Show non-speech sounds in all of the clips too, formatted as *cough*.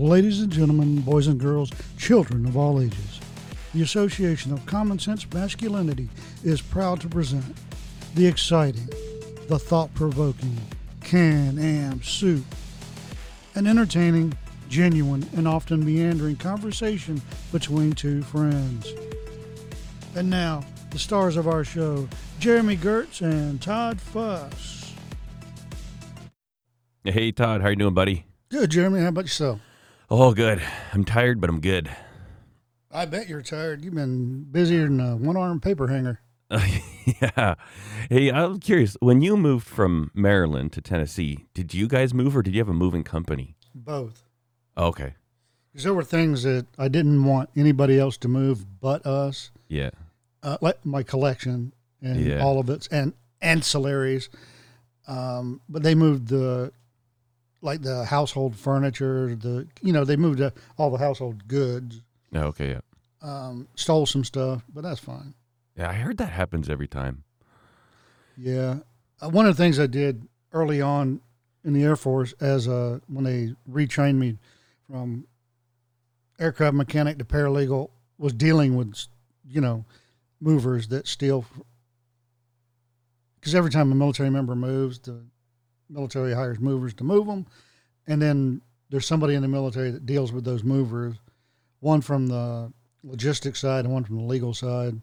Ladies and gentlemen, boys and girls, children of all ages, the Association of Common Sense Masculinity is proud to present the exciting, the thought provoking Can Am Soup, an entertaining, genuine, and often meandering conversation between two friends. And now, the stars of our show, Jeremy Gertz and Todd Fuss. Hey Todd, how you doing, buddy? Good, Jeremy. How about yourself? Oh, good. I'm tired, but I'm good. I bet you're tired. You've been busier than a one armed paper hanger. *laughs* yeah. Hey, I'm curious. When you moved from Maryland to Tennessee, did you guys move or did you have a moving company? Both. Oh, okay. Because there were things that I didn't want anybody else to move but us, Yeah. uh, like my collection and Yeah. all of its and ancillaries. Um, but they moved the like the household furniture, the you know they moved uh, all the household goods, Oh, okay. Yeah. um, stole some stuff, but that's fine. Yeah. I heard that happens every time. Yeah, uh, one of the things I did early on in the Air Force, as uh, when they retrained me from aircraft mechanic to paralegal, was dealing with you know movers that steal. Because every time a military member moves, the military hires movers to move them, and then there's somebody in the military that deals with those movers, one from the logistics side and one from the legal side.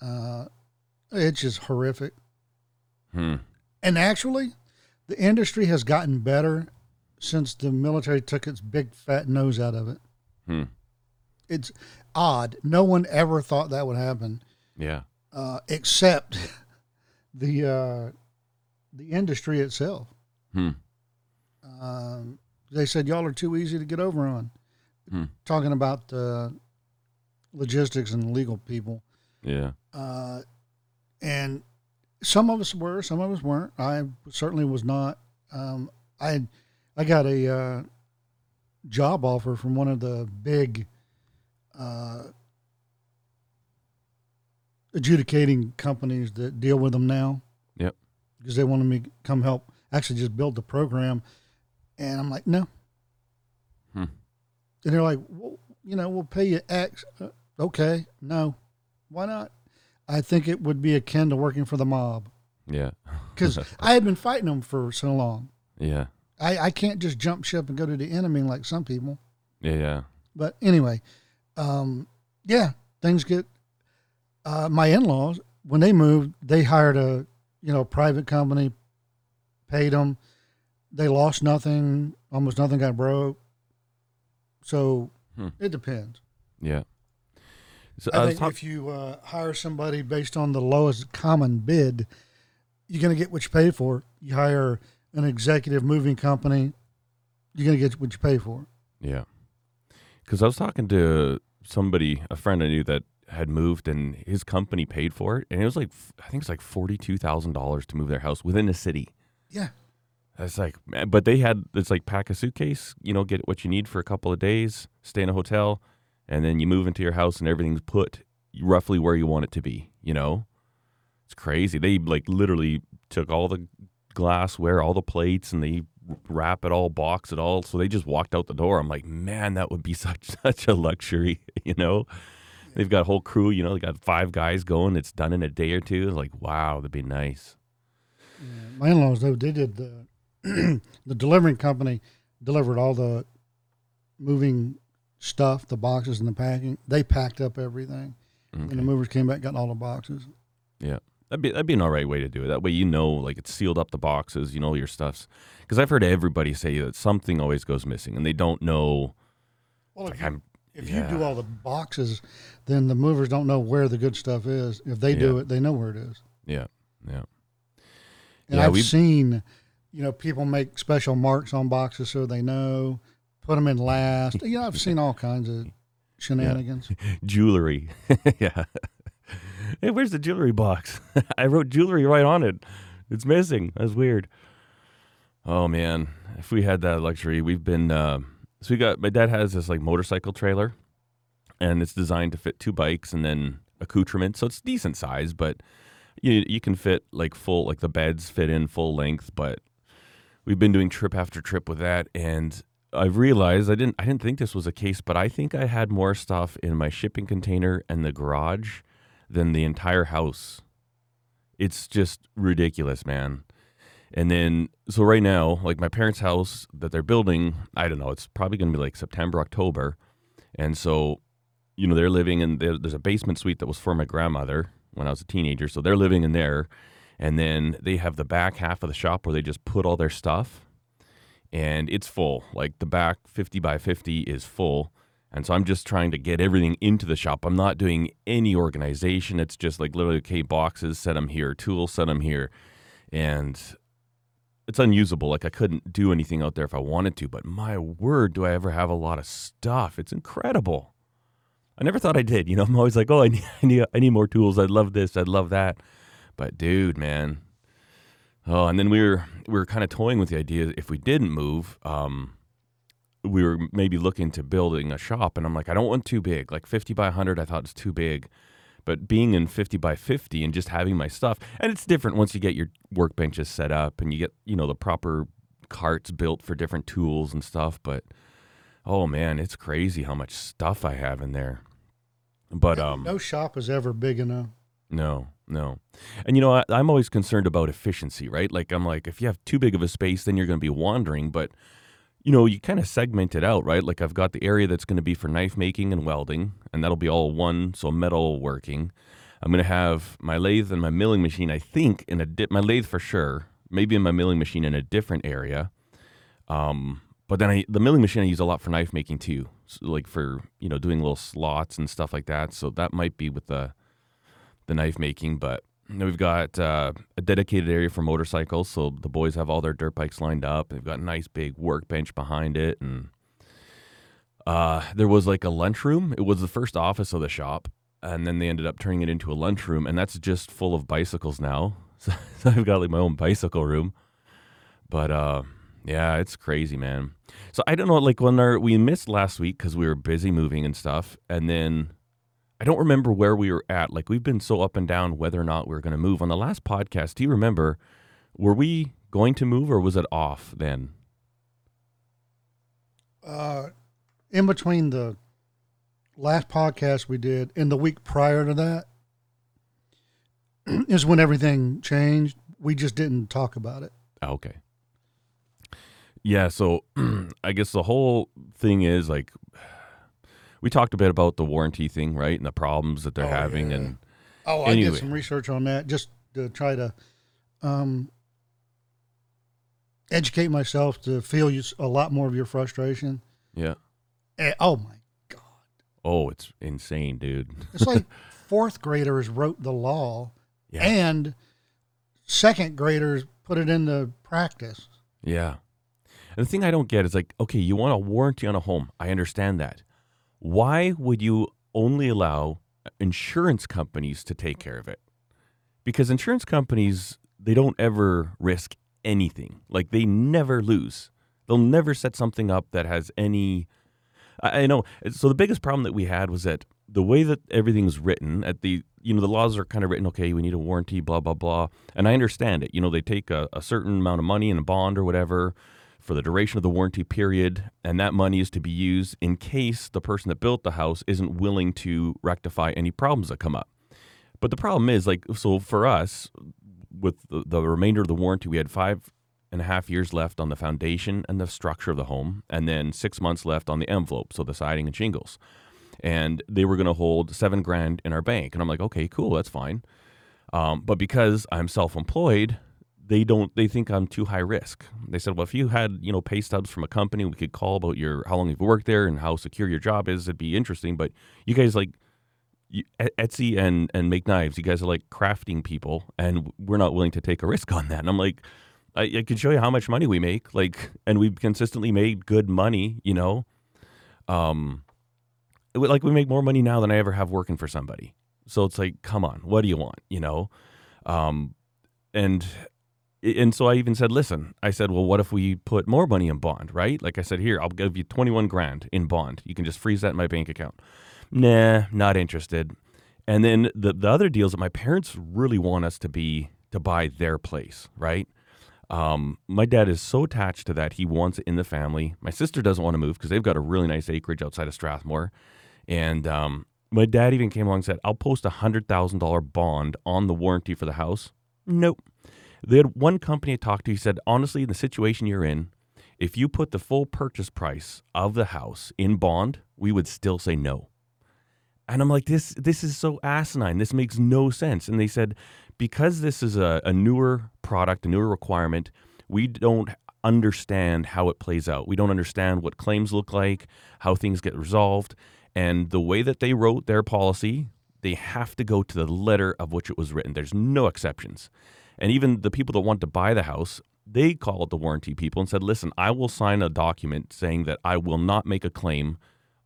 Uh, it's just horrific. Hmm. And actually, the industry has gotten better since the military took its big fat nose out of it. Hmm. It's odd. No one ever thought that would happen, Yeah. uh, except *laughs* the uh, the industry itself. Hmm. Um, they said y'all are too easy to get over on. Hmm. Talking about uh, logistics and legal people. Yeah. uh, and some of us were, some of us weren't. I certainly was not. Um, I I got a uh, job offer from one of the big uh, adjudicating companies that deal with them now. Yep. Because they wanted me to come help actually just build the program, and I'm like, no. Hmm. And they're like, well, you know, we'll pay you X. Uh, okay, no, why not? I think it would be akin to working for the mob Yeah. *laughs* because I had been fighting them for so long. Yeah. I, I can't just jump ship and go to the enemy like some people. Yeah. Yeah. But anyway, um, yeah, things get. Uh, my in-laws when they moved, they hired a you know private company, paid them. They lost nothing, almost nothing got broke. So Hmm. it depends. Yeah. So I I think talk- if you uh, hire somebody based on the lowest common bid, you're going to get what you pay for. You hire an executive moving company, you're going to get what you pay for. Yeah. Because I was talking to somebody, a friend I knew that had moved and his company paid for it. And it was like, I think it's like $42,000 to move their house within the city. Yeah. That's like, man, but they had, it's like pack a suitcase, you know, get what you need for a couple of days, stay in a hotel, and then you move into your house and everything's put roughly where you want it to be, you know? It's crazy. They like literally took all the glassware, all the plates, and they wrap it all, box it all. So they just walked out the door. I'm like, man, that would be *laughs* such such a luxury, *laughs* you know. They've got a whole crew, you know. They got five guys going. It's done in a day or two. Like, wow, that'd be nice. My in-laws though they did the *clears throat* the delivering company delivered all the moving stuff, the boxes and the packing. They packed up everything, and the movers came back, got all the boxes. Yeah, that'd be that'd be an all right way to do it. That way, you know, like it's sealed up the boxes. You know your stuff's because I've heard everybody say that something always goes missing, and they don't know. Well, Like I'm, If you do all the boxes, then the movers don't know where the good stuff is. If they do it, they know where it is. yeah, yeah, And Yeah, I've we- seen, you know, people make special marks on boxes so they know, put them in last. You know, I've seen all kinds of *laughs* shenanigans. *laughs* jewelry. *laughs* yeah. Hey, where's the jewelry box? I wrote jewelry right on it. It's missing. That's weird. Oh man, if we had that luxury, we've been. Uh, so we got my dad has this like motorcycle trailer, and it's designed to fit two bikes and then accoutrement. So it's decent size, but you you can fit like full like the beds fit in full length. But we've been doing trip after trip with that, and I've realized I didn't I didn't think this was a case, but I think I had more stuff in my shipping container and the garage than the entire house. It's just ridiculous, man. And then so right now, like my parents' house that they're building, I don't know, it's probably going to be like September, October. And so, you know, they're living in there's a basement suite that was for my grandmother when I was a teenager, so they're living in there. And then they have the back half of the shop where they just put all their stuff and it's full. Like the back 50 by 50 is full. And so I'm just trying to get everything into the shop. I'm not doing any organization. It's just like literally, okay, boxes, set them here, tools, set them here. And it's unusable. Like I couldn't do anything out there if I wanted to. But my word, do I ever have a lot of stuff? It's incredible. I never thought I did. You know, I'm always like, oh, I need, *laughs* I need, I need more tools. I'd love this. I'd love that. But dude, man, Oh, and then we were we were kind of toying with the idea if we didn't move, um, we were maybe looking to building a shop, and I'm like, I don't want too big, like 50 by 100. I thought it's too big, but being in 50 by 50 and just having my stuff, and it's different once you get your workbenches set up and you get you know the proper carts built for different tools and stuff. But oh man, it's crazy how much stuff I have in there. But um, no shop is ever big enough. No, no. And you know, I, I'm always concerned about efficiency, right? Like, I'm like, if you have too big of a space, then you're going to be wandering. But, you know, you kind of segment it out, right? Like, I've got the area that's going to be for knife making and welding, and that'll be all one, so metal working. I'm going to have my lathe and my milling machine, I think, in a dip, my lathe for sure, maybe in my milling machine in a different area. Um, but then I, the milling machine I use a lot for knife making too, like for you know doing little slots and stuff like that. So that might be with the the knife making, but we've got uh, a dedicated area for motorcycles. So the boys have all their dirt bikes lined up. They've got a nice big workbench behind it. And uh, there was like a lunchroom. It was the first office of the shop. And then they ended up turning it into a lunchroom. And that's just full of bicycles now. So, *laughs* so I've got like my own bicycle room. But uh, yeah, it's crazy, man. So I don't know, like when our, we missed last week because we were busy moving and stuff. And then I don't remember where we were at. Like we've been so up and down whether or not we are going to move. On the last podcast, do you remember? Were we going to move or was it off then? Uh, in between the last podcast we did and the week prior to that *clears throat* is when everything changed. We just didn't talk about it. Ah, okay. Yeah, so *clears throat* I guess the whole thing is like we talked a bit about the warranty thing, right, and the problems that they're Oh, having, yeah. and Oh, I did some research on that just to try to um, educate myself to feel you, a lot more of your frustration. yeah. Eh, oh my God. Oh, it's insane, dude. It's like *laughs* fourth graders wrote the law Yeah, and second graders put it into practice. yeah. And the thing I don't get is like, okay, you want a warranty on a home. I understand that. Why would you only allow insurance companies to take care of it? Because insurance companies, they don't ever risk anything. Like they never lose. They'll never set something up that has any. I, I know. So the biggest problem that we had was that the way that everything's written at the you know the laws are kind of written okay we need a warranty blah blah blah and i understand it you know they take a, a certain amount of money in a bond or whatever for the duration of the warranty period and that money is to be used in case the person that built the house isn't willing to rectify any problems that come up but the problem is like so for us with the, the remainder of the warranty we had five and a half years left on the foundation and the structure of the home and then six months left on the envelope so the siding and shingles and they were going to hold seven grand in our bank. And I'm like, okay, cool, that's fine. Um, but because I'm self-employed, they don't. They think I'm too high risk. They said, well, if you had you know pay stubs from a company, we could call about your how long you've worked there and how secure your job is. It'd be interesting. But you guys like you, Etsy and and make knives. You guys are like crafting people, and we're not willing to take a risk *laughs* on that. And I'm like. I, I can show you how much money we make, like, and we've consistently made good money, you know. Um, like we make more money now than I ever have working for somebody. So it's like, come on, what do you want? You know, um, and and so I even said, listen, I said, well, what if we put more money in bond, right? Like I said, here, I'll give you twenty one grand in bond. You can just freeze that in my bank account. Nah, not interested. And then the the other deals that my parents really want us to be to buy their place, right? Um, my dad is so attached to that he wants it in the family. My sister doesn't want to move because they've got a really nice acreage outside of Strathmore, and um, my dad even came along and said, "I'll post a hundred thousand dollar bond on the warranty for the house." Nope. They had one company I talked to. He said, honestly, in the situation you're in, if you put the full purchase price of the house in bond, we would still say no. And I'm like, this this is so asinine. This makes no sense. And they said, because this is a, a newer product, a newer requirement, we don't understand how it plays out. We don't understand what claims look like, how things get resolved. And the way that they wrote their policy, they have to go to the letter of which it was written. There's no exceptions. And even the people that want to buy the house, they called the warranty people and said, "Listen, I will sign a document saying that I will not make a claim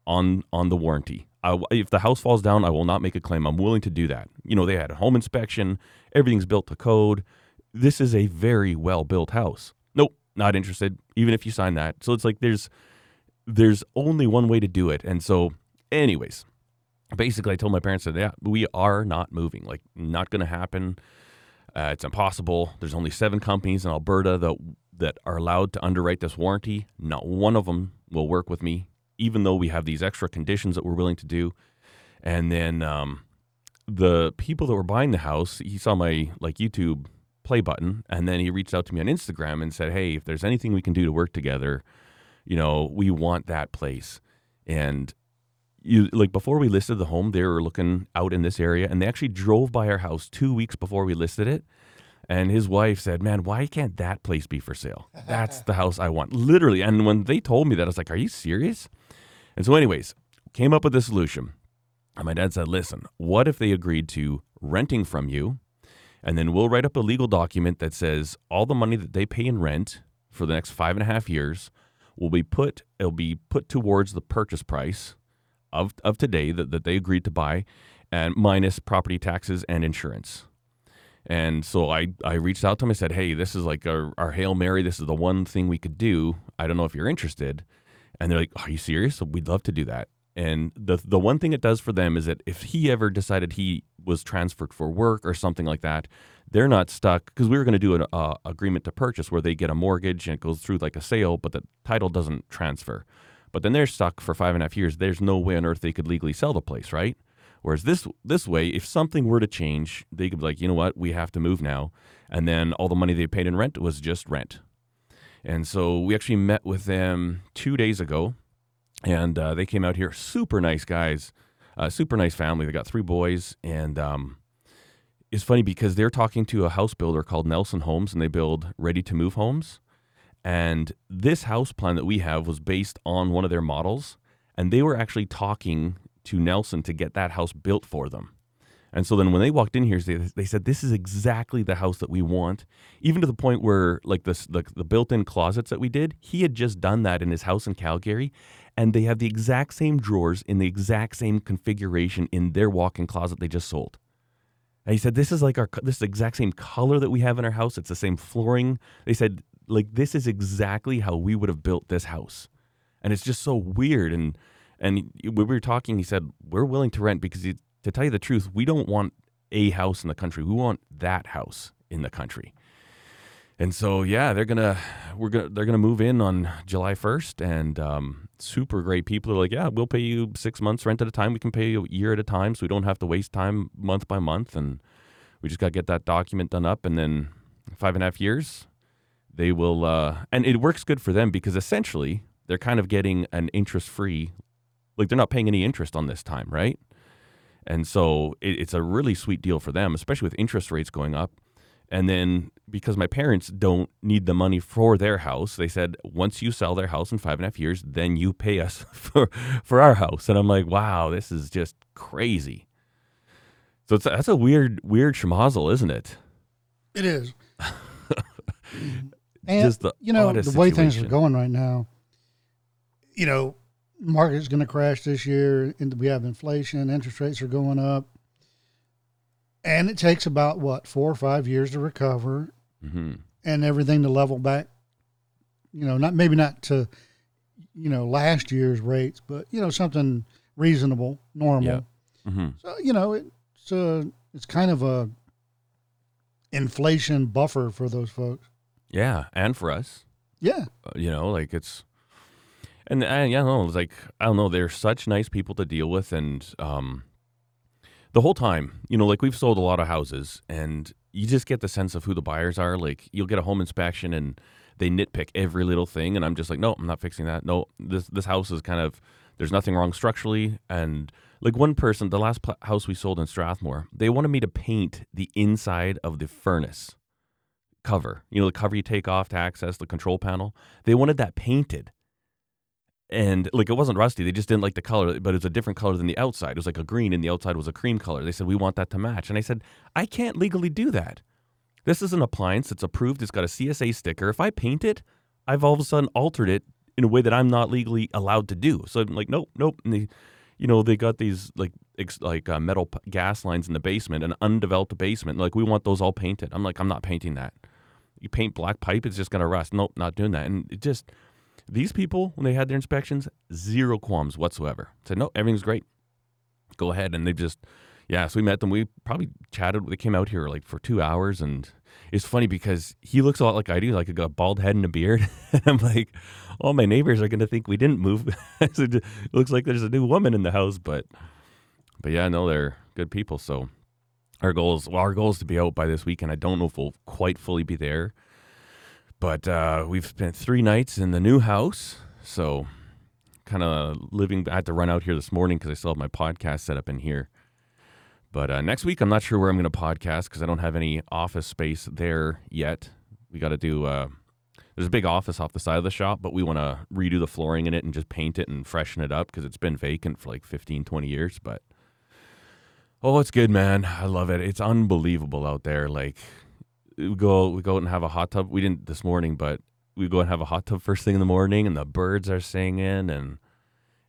on on the warranty. I, if the house falls down, I will not make a claim. I'm willing to do that. You know, they had a home inspection, everything's built to code. This is a very well built house. Nope, not interested. Even if you sign that, so it's like there's there's only one way to do it. And so, anyways, basically, I told my parents that yeah, we are not moving. Like, not going to happen. Uh, it's impossible. There's only seven companies in Alberta that that are allowed to underwrite this warranty. Not one of them will work with me, even though we have these extra conditions that we're willing to do. And then um, the people that were buying the house, he saw my like YouTube play button, and then he reached out to me on Instagram and said, "Hey, if there's anything we can do to work together, you know, we want that place." And you like before we listed the home, they were looking out in this area, and they actually drove by our house two weeks before we listed it. And his wife said, "Man, why can't that place be for sale? That's *laughs* the house I want, literally." And when they told me that, I was like, "Are you serious?" And so, anyways, came up with a solution. And my dad said, "Listen, what if they agreed to renting from you, and then we'll write up a legal document that says all the money that they pay in rent for the next five and a half years will be put it'll be put towards the purchase price." Of, of today that, that they agreed to buy and minus property taxes and insurance. And so I, I reached out to him. I said, Hey, this is like our, our Hail Mary. This is the one thing we could do. I don't know if you're interested. And they're like, Are you serious? We'd love to do that. And the the one thing it does for them is that if he ever decided he was transferred for work or something like that, they're not stuck because we were going to do an uh, agreement to purchase where they get a mortgage and it goes through like a sale, but the title doesn't transfer. But then they're stuck for five and a half years. There's no way on earth they could legally sell the place, right? Whereas this this way, if something were to change, they could be like, you know what, we have to move now, and then all the money they paid in rent was just rent. And so we actually met with them two days ago, and uh, they came out here. Super nice guys, uh, super nice family. They got three boys, and um, it's funny because they're talking to a house builder called Nelson Homes, and they build ready to move homes. And this house plan that we have was based on one of their models. And they were actually talking to Nelson to get that house built for them. And so then when they walked in here, they, they said, This is exactly the house that we want. Even to the point where, like, this, the, the built in closets that we did, he had just done that in his house in Calgary. And they have the exact same drawers in the exact same configuration in their walk in closet they just sold. And he said, This is like our, this is the exact same color that we have in our house. It's the same flooring. They said, like this is exactly how we would have built this house. And it's just so weird. And and we were talking he said we're willing to rent because he, to tell you the truth we don't want a house in the country. We want that house in the country. And so yeah they're gonna we're gonna they're gonna move in on july 1st and um, super great people. Are like yeah we'll pay you six months rent at a time. We can pay you a year at a time so we don't have to waste time month by month. And we just got to get that document done up. And then five and a half years they will, uh, and it works good for them because essentially they're kind of getting an interest free, like they're not paying any interest on this time, right? And so it, it's a really sweet deal for them, especially with interest rates going up. And then because my parents don't need the money for their house, they said once you sell their house in five and a half years, then you pay us *laughs* for for our house. And I'm like, wow, this is just crazy. So it's that's a weird weird schmozzle, isn't it? It is. *laughs* And Just the you know the way things are going right now. You know, market's going to crash this year, and we have inflation. Interest rates are going up, and it takes about what four or five years to recover hmm and everything to level back. You know, not maybe not to you know last year's rates, but you know something reasonable, normal. Yeah. hmm So you know it's uh, it's kind of a inflation buffer for those folks. Yeah, and for us, Yeah. uh, you know, like it's, and uh, yeah, no, it's like I don't know, they're such nice people to deal with, and um, the whole time, you know, like we've sold a lot of houses, and you just get the sense of who the buyers are. Like you'll get a home inspection, and they nitpick every little thing, and I'm just like, no, I'm not fixing that. No, this this house is kind of there's nothing wrong structurally, and like one person, the last pl- house we sold in Strathmore, they wanted me to paint the inside of the furnace cover. You know, the cover you take off to access the control panel. They wanted that painted. And like it wasn't rusty, they just didn't like the color, but it was a different color than the outside. It was like a green and the outside was a cream color. They said, We want that to match. And I said, I can't legally do that. This is an appliance, it's approved, it's got a CSA sticker. If I paint it, I've all of a sudden altered it in a way that I'm not legally allowed to do. So I'm like, nope, nope. And they, you know, they got these like ex, like uh, metal p- gas lines in the basement, an undeveloped basement. Like we want those all painted. I'm like, I'm not painting that. You paint black pipe, it's just gonna rust. Nope, not doing that. And it just these people when they had their inspections, zero qualms whatsoever. Said no, everything's great. Go ahead, and they just yeah. So we met them. We probably chatted. They came out here like for two hours, and it's funny because he looks a lot like I do, like I got a bald head and a beard. *laughs* I'm like, all my neighbors are gonna think we didn't move. *laughs* it looks like there's a new woman in the house, but but yeah, no, they're good people. So our goal is well, our goal is to be out by this weekend. I don't know if we'll quite fully be there, but uh, we've spent three nights in the new house, so kind of living. I had to run out here this morning because I still have my podcast set up in here. But uh, next week, I'm not sure where I'm going to podcast because I don't have any office space there yet. We got to do. Uh, there's a big office off the side of the shop, but we want to redo the flooring in it and just paint it and freshen it up because it's been vacant for like 15, 20 years. But oh, it's good, man. I love it. It's unbelievable out there. Like we go, we go out and have a hot tub. We didn't this morning, but we go and have a hot tub first thing in the morning, and the birds are singing, and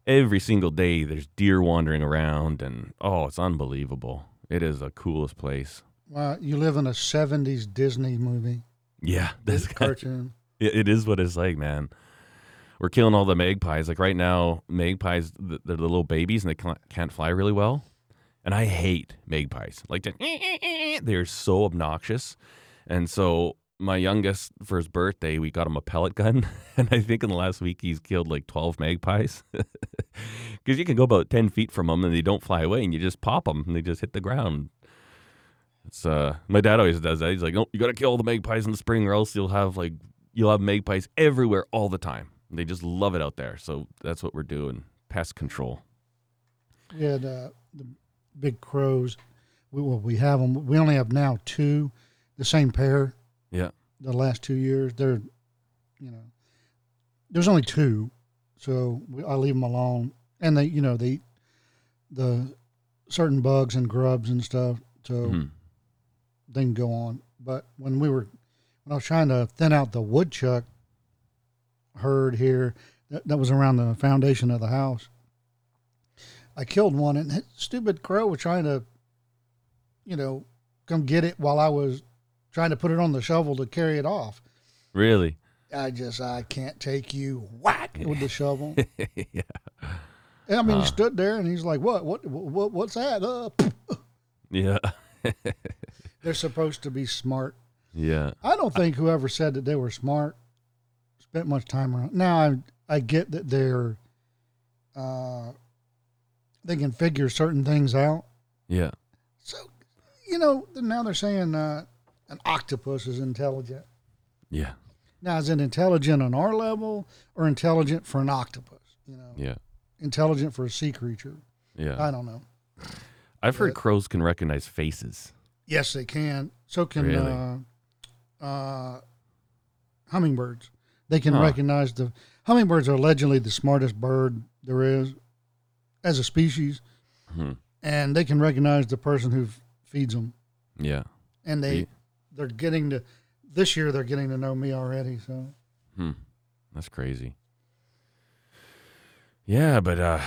every single day there's deer wandering around, and oh, it's unbelievable. It is the coolest place. Wow, you live in a '70s Disney movie Yeah, *laughs* this cartoon. *laughs* It, it is what it's like, man. We're killing all the magpies. Like right now, magpies, they're the little babies and they can't- can't fly really well. And I hate magpies. Like, *laughs* they're so obnoxious. And so, my youngest, for his birthday, we got him a pellet gun. *laughs* And I think in the last week, he's killed like 12 magpies. *laughs* Because you can go about 10 feet from them and they don't fly away and you just pop them and they just hit the ground. It's uh, my dad always does that. He's like, "No, you got to kill all the magpies in the spring, or else you'll have like you'll have magpies everywhere all the time. They just love it out there. So that's what we're doing. Pest control. Had uh, the big crows. We, well, we have them. We only have now two, the same pair. Yeah. The last two years, they're, you know, there's only two, so we, I leave them alone, and they, you know, they the certain bugs and grubs and stuff, so Mhm. they can go on. But when we were, when I was trying to thin out the woodchuck herd here, that, that was around the foundation of the house. I killed one, and that stupid crow was trying to, you know, come get it while I was trying to put it on the shovel to carry it off. Really? I just, I can't take you, whack with the shovel. *laughs* yeah. And I mean, Huh. he stood there, and he's like, "What? What? What? What's that?" Uh, *laughs* Yeah. *laughs* they're supposed to be smart. yeah. I don't think whoever said that they were smart spent much time around. Now I I get that they're uh they can figure certain things out. Yeah. So you know now they're saying uh, an octopus is intelligent. Yeah. Now is it intelligent on our level or intelligent for an octopus? You know, Yeah. intelligent for a sea creature. Yeah. I don't know. I've heard but- crows can recognize faces. Yes, they can. So can Really? uh, uh, hummingbirds. They can Huh. recognize the hummingbirds are allegedly the smartest bird there is as a species, Hmm. and they can recognize the person who f- feeds them. Yeah. And they Ye- they're getting to this year. They're getting to know me already. So Hmm. That's crazy. Yeah, but uh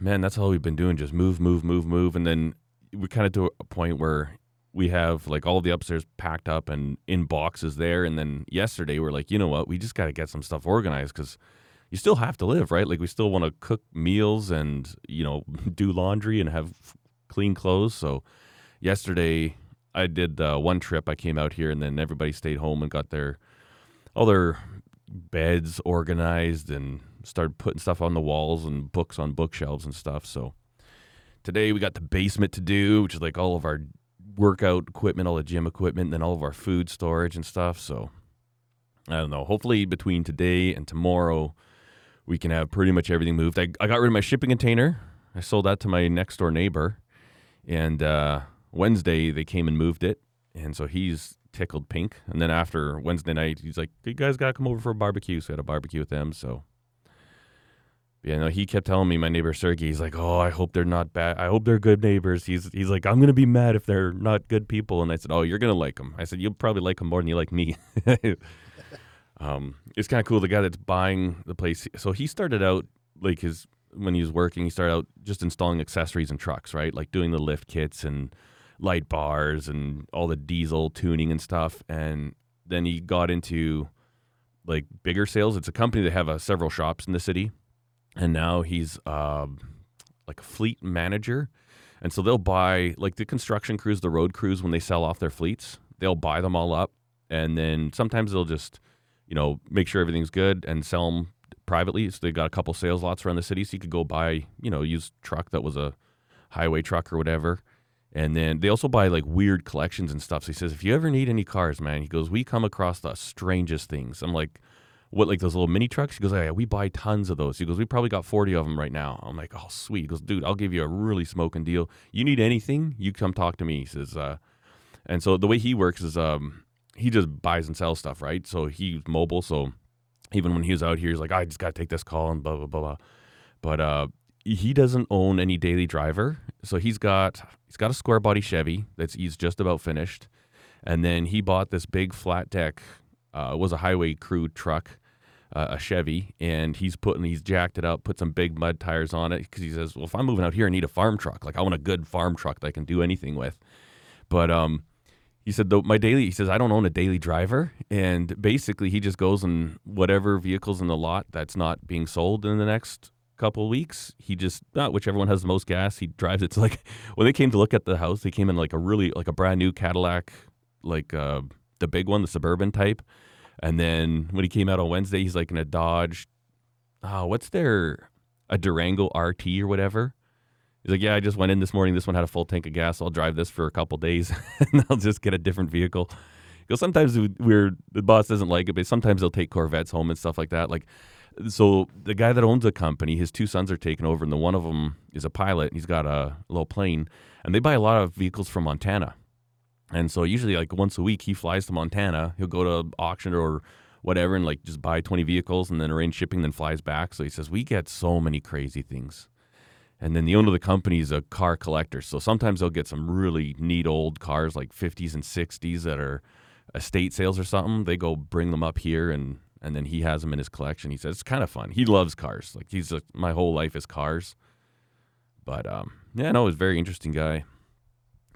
man, that's all we've been doing, just move, move, move, move. And then we kind of to a point where we have like all the upstairs packed up and in boxes there. And then yesterday we're like, you know what? We just got to get some stuff organized because you still have to live, right? Like we still want to cook meals and, you know, *laughs* do laundry and have clean clothes. So yesterday I did uh, one trip. I came out here and then everybody stayed home and got their all their beds organized and started putting stuff on the walls and books on bookshelves and stuff. So today we got the basement to do, which is like all of our workout equipment, all the gym equipment, and then all of our food storage and stuff. So I don't know. Hopefully between today and tomorrow we can have pretty much everything moved. I, I got rid of my shipping container. I sold that to my next door neighbor. And uh, Wednesday they came and moved it. And so he's tickled pink. And then after Wednesday night, he's like, "You guys got to come over for a barbecue." So I had a barbecue with them. So yeah, no, he kept telling me my neighbor Sergey. He's like, "Oh, I hope they're not bad. I hope they're good neighbors." He's he's like, "I'm gonna be mad if they're not good people." And I said, "Oh, you're gonna like them." I said, "You'll probably like them more than you like me." *laughs* um, it's kind of cool. The guy that's buying the place, so he started out like his when he was working, he started out just installing accessories in trucks, right? Like doing the lift kits and light bars and all the diesel tuning and stuff. And then he got into like bigger sales. It's a company that have uh, several shops in the city, and now he's um, like a fleet manager. And so they'll buy like the construction crews, the road crews when they sell off their fleets, they'll buy them all up, and then sometimes they'll just you know make sure everything's good and sell them privately. So they got a couple sales lots around the city, so you could go buy you know used truck that was a highway truck or whatever and then they also buy like weird collections and stuff. So he says, if you ever need any cars, man, he goes, we come across the strangest things. I'm like, what, like those little mini trucks? He goes, oh, yeah, we buy tons of those. He goes, we probably got 40 of them right now. I'm like, oh, sweet. He goes, dude, I'll give you a really smoking deal. You need anything, you come talk to me. He says, uh, and so the way he works is um, he just buys and sells stuff, right? So he's mobile. So even when he was out here, he's like, I just got to take this call and blah, blah, blah, blah. But uh, he doesn't own any daily driver. So he's got He's got a square body Chevy that's he's just about finished, and then he bought this big flat deck. Uh, was a highway crew truck, uh, a Chevy, and he's putting he's jacked it up, put some big mud tires on it because he says, well, if I'm moving out here, I need a farm truck. Like I want a good farm truck that I can do anything with. But um, he said though my daily he says I don't own a daily driver and basically he just goes and whatever vehicles in the lot that's not being sold in the next couple weeks. He just not whichever one has the most gas, he drives it. To like *laughs* when they came to look at the house, they came in like a really like a brand new Cadillac, like uh, the big one, the suburban type. And then when he came out on Wednesday, he's like in a Dodge. Oh, what's their a Durango RT or whatever? He's like, yeah, I just went in this morning. This one had a full tank of gas. I'll drive this for a couple days, *laughs* and I'll just get a different vehicle. Because sometimes we're the boss doesn't like it, but sometimes they'll take Corvettes home and stuff like that. Like so the guy that owns the company, his two sons are taking over, and the one of them is a pilot. And he's got a little plane, and they buy a lot of vehicles from Montana. And so usually, like once a week, he flies to Montana. He'll go to auction or whatever, and like just buy twenty vehicles, and then arrange shipping, then flies back. So he says we get so many crazy things. And then the owner of the company is a car collector, so sometimes they'll get some really neat old cars, like 50s and 60s, that are estate sales or something. They go bring them up here and and then he has them in his collection. He says it's kind of fun. He loves cars. Like he's a, my whole life is cars. But um, yeah, no, he's a very interesting guy.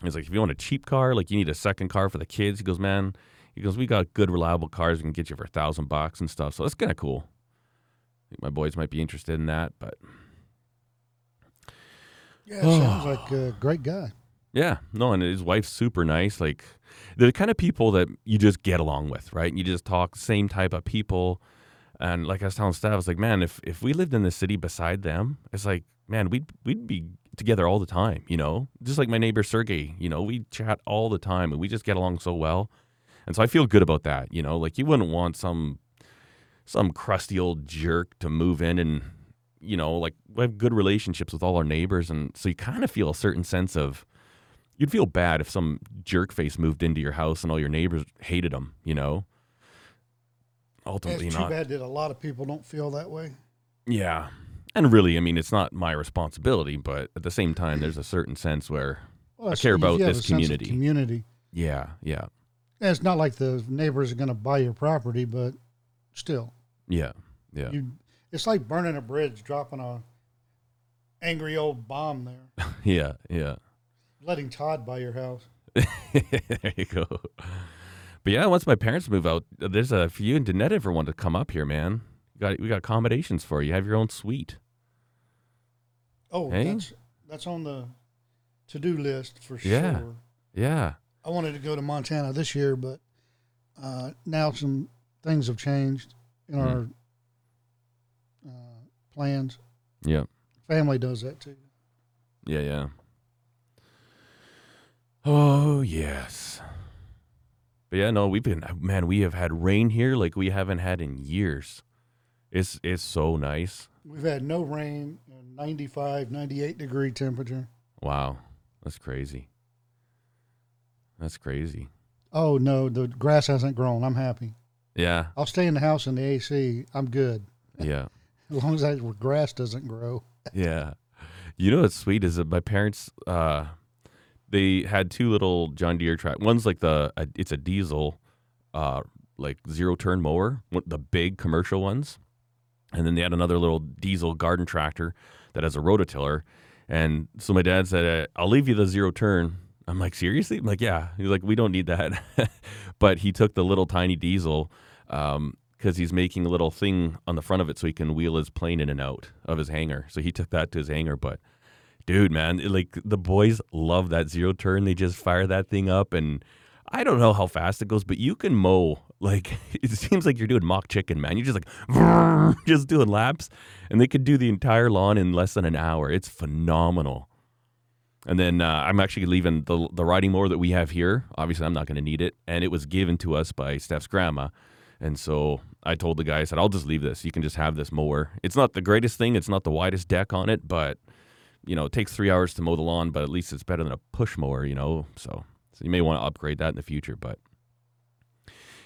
He's like, if you want a cheap car, like you need a second car for the kids. He goes, man, he goes, we got good, reliable cars we can get you for a thousand bucks and stuff. So that's kind of cool. I think my boys might be interested in that, but yeah, sounds *sighs* like a great guy. Yeah, no, and his wife's super nice. Like they're the kind of people that you just get along with, right? You just talk same type of people. And like I was telling Steph, I was like, man, if if we lived in the city beside them, it's like, man, we'd we'd be together all the time, you know? Just like my neighbor Sergey, you know, we chat all the time and we just get along so well. And so I feel good about that, you know, like you wouldn't want some some crusty old jerk to move in and you know, like we have good relationships with all our neighbors and so you kind of feel a certain sense of you'd feel bad if some jerk face moved into your house and all your neighbors hated him, you know? Ultimately, it's not. too bad that a lot of people don't feel that way. Yeah. And really, I mean, it's not my responsibility, but at the same time, there's a certain sense where Well, I care about this a sense of community. community. yeah, yeah, And it's not like the neighbors are going to buy your property, but still, yeah, yeah. you. It's like burning a bridge, dropping a angry old bomb there, *laughs* yeah, yeah. letting Todd buy your house. *laughs* there you go. But yeah, once my parents move out, there's a if you and Danette ever want to come up here, man. We got we got accommodations for you. You have your own suite. Oh, Hey? that's that's on the to-do list for Yeah. sure. Yeah. I wanted to go to Montana this year, but uh, now some things have changed in Mhm. our plans. Yeah. Family does that too. Yeah, yeah. Oh, yes. But yeah, no, we've been man, we have had rain here like we haven't had in years. It's it's so nice. We've had no rain, and 95, 98 degree temperature. Wow. That's crazy. That's crazy. Oh no, the grass hasn't grown. I'm happy. Yeah. I'll stay in the house in the AC. I'm good Yeah. *laughs* as long as that grass doesn't grow. *laughs* Yeah. You know what's sweet is that my parents uh they had two little John Deere track. One's like the it's a diesel uh like zero turn mower, one- the big commercial ones. And then they had another little diesel garden tractor that has a rototiller. And so my dad said, uh, "I'll leave you the zero turn." I'm like, "Seriously?" I'm like, "Yeah." He's like, "We don't need that." *laughs* but he took the little tiny diesel um because he's making a little thing on the front of it so he can wheel his plane in and out of his hangar. So he took that to his hangar. But dude, man, like the boys love that zero turn. They just fire that thing up, and I don't know how fast it goes, but you can mow. Like *laughs* it seems like you're doing mock chicken, man. You're just like *laughs* just doing laps, and they could do the entire lawn in less than an hour. It's phenomenal. And then uh, I'm actually leaving the the riding mower that we have here. Obviously, I'm not going to need it, and it was given to us by Steph's grandma. And so I told the guy, I said, I'll just leave this. You can just have this mower. It's not the greatest thing. It's not the widest deck on it, but you know, it takes three hours to mow the lawn, but at least it's better than a push mower, you know. So, so you may want to upgrade that in the future. But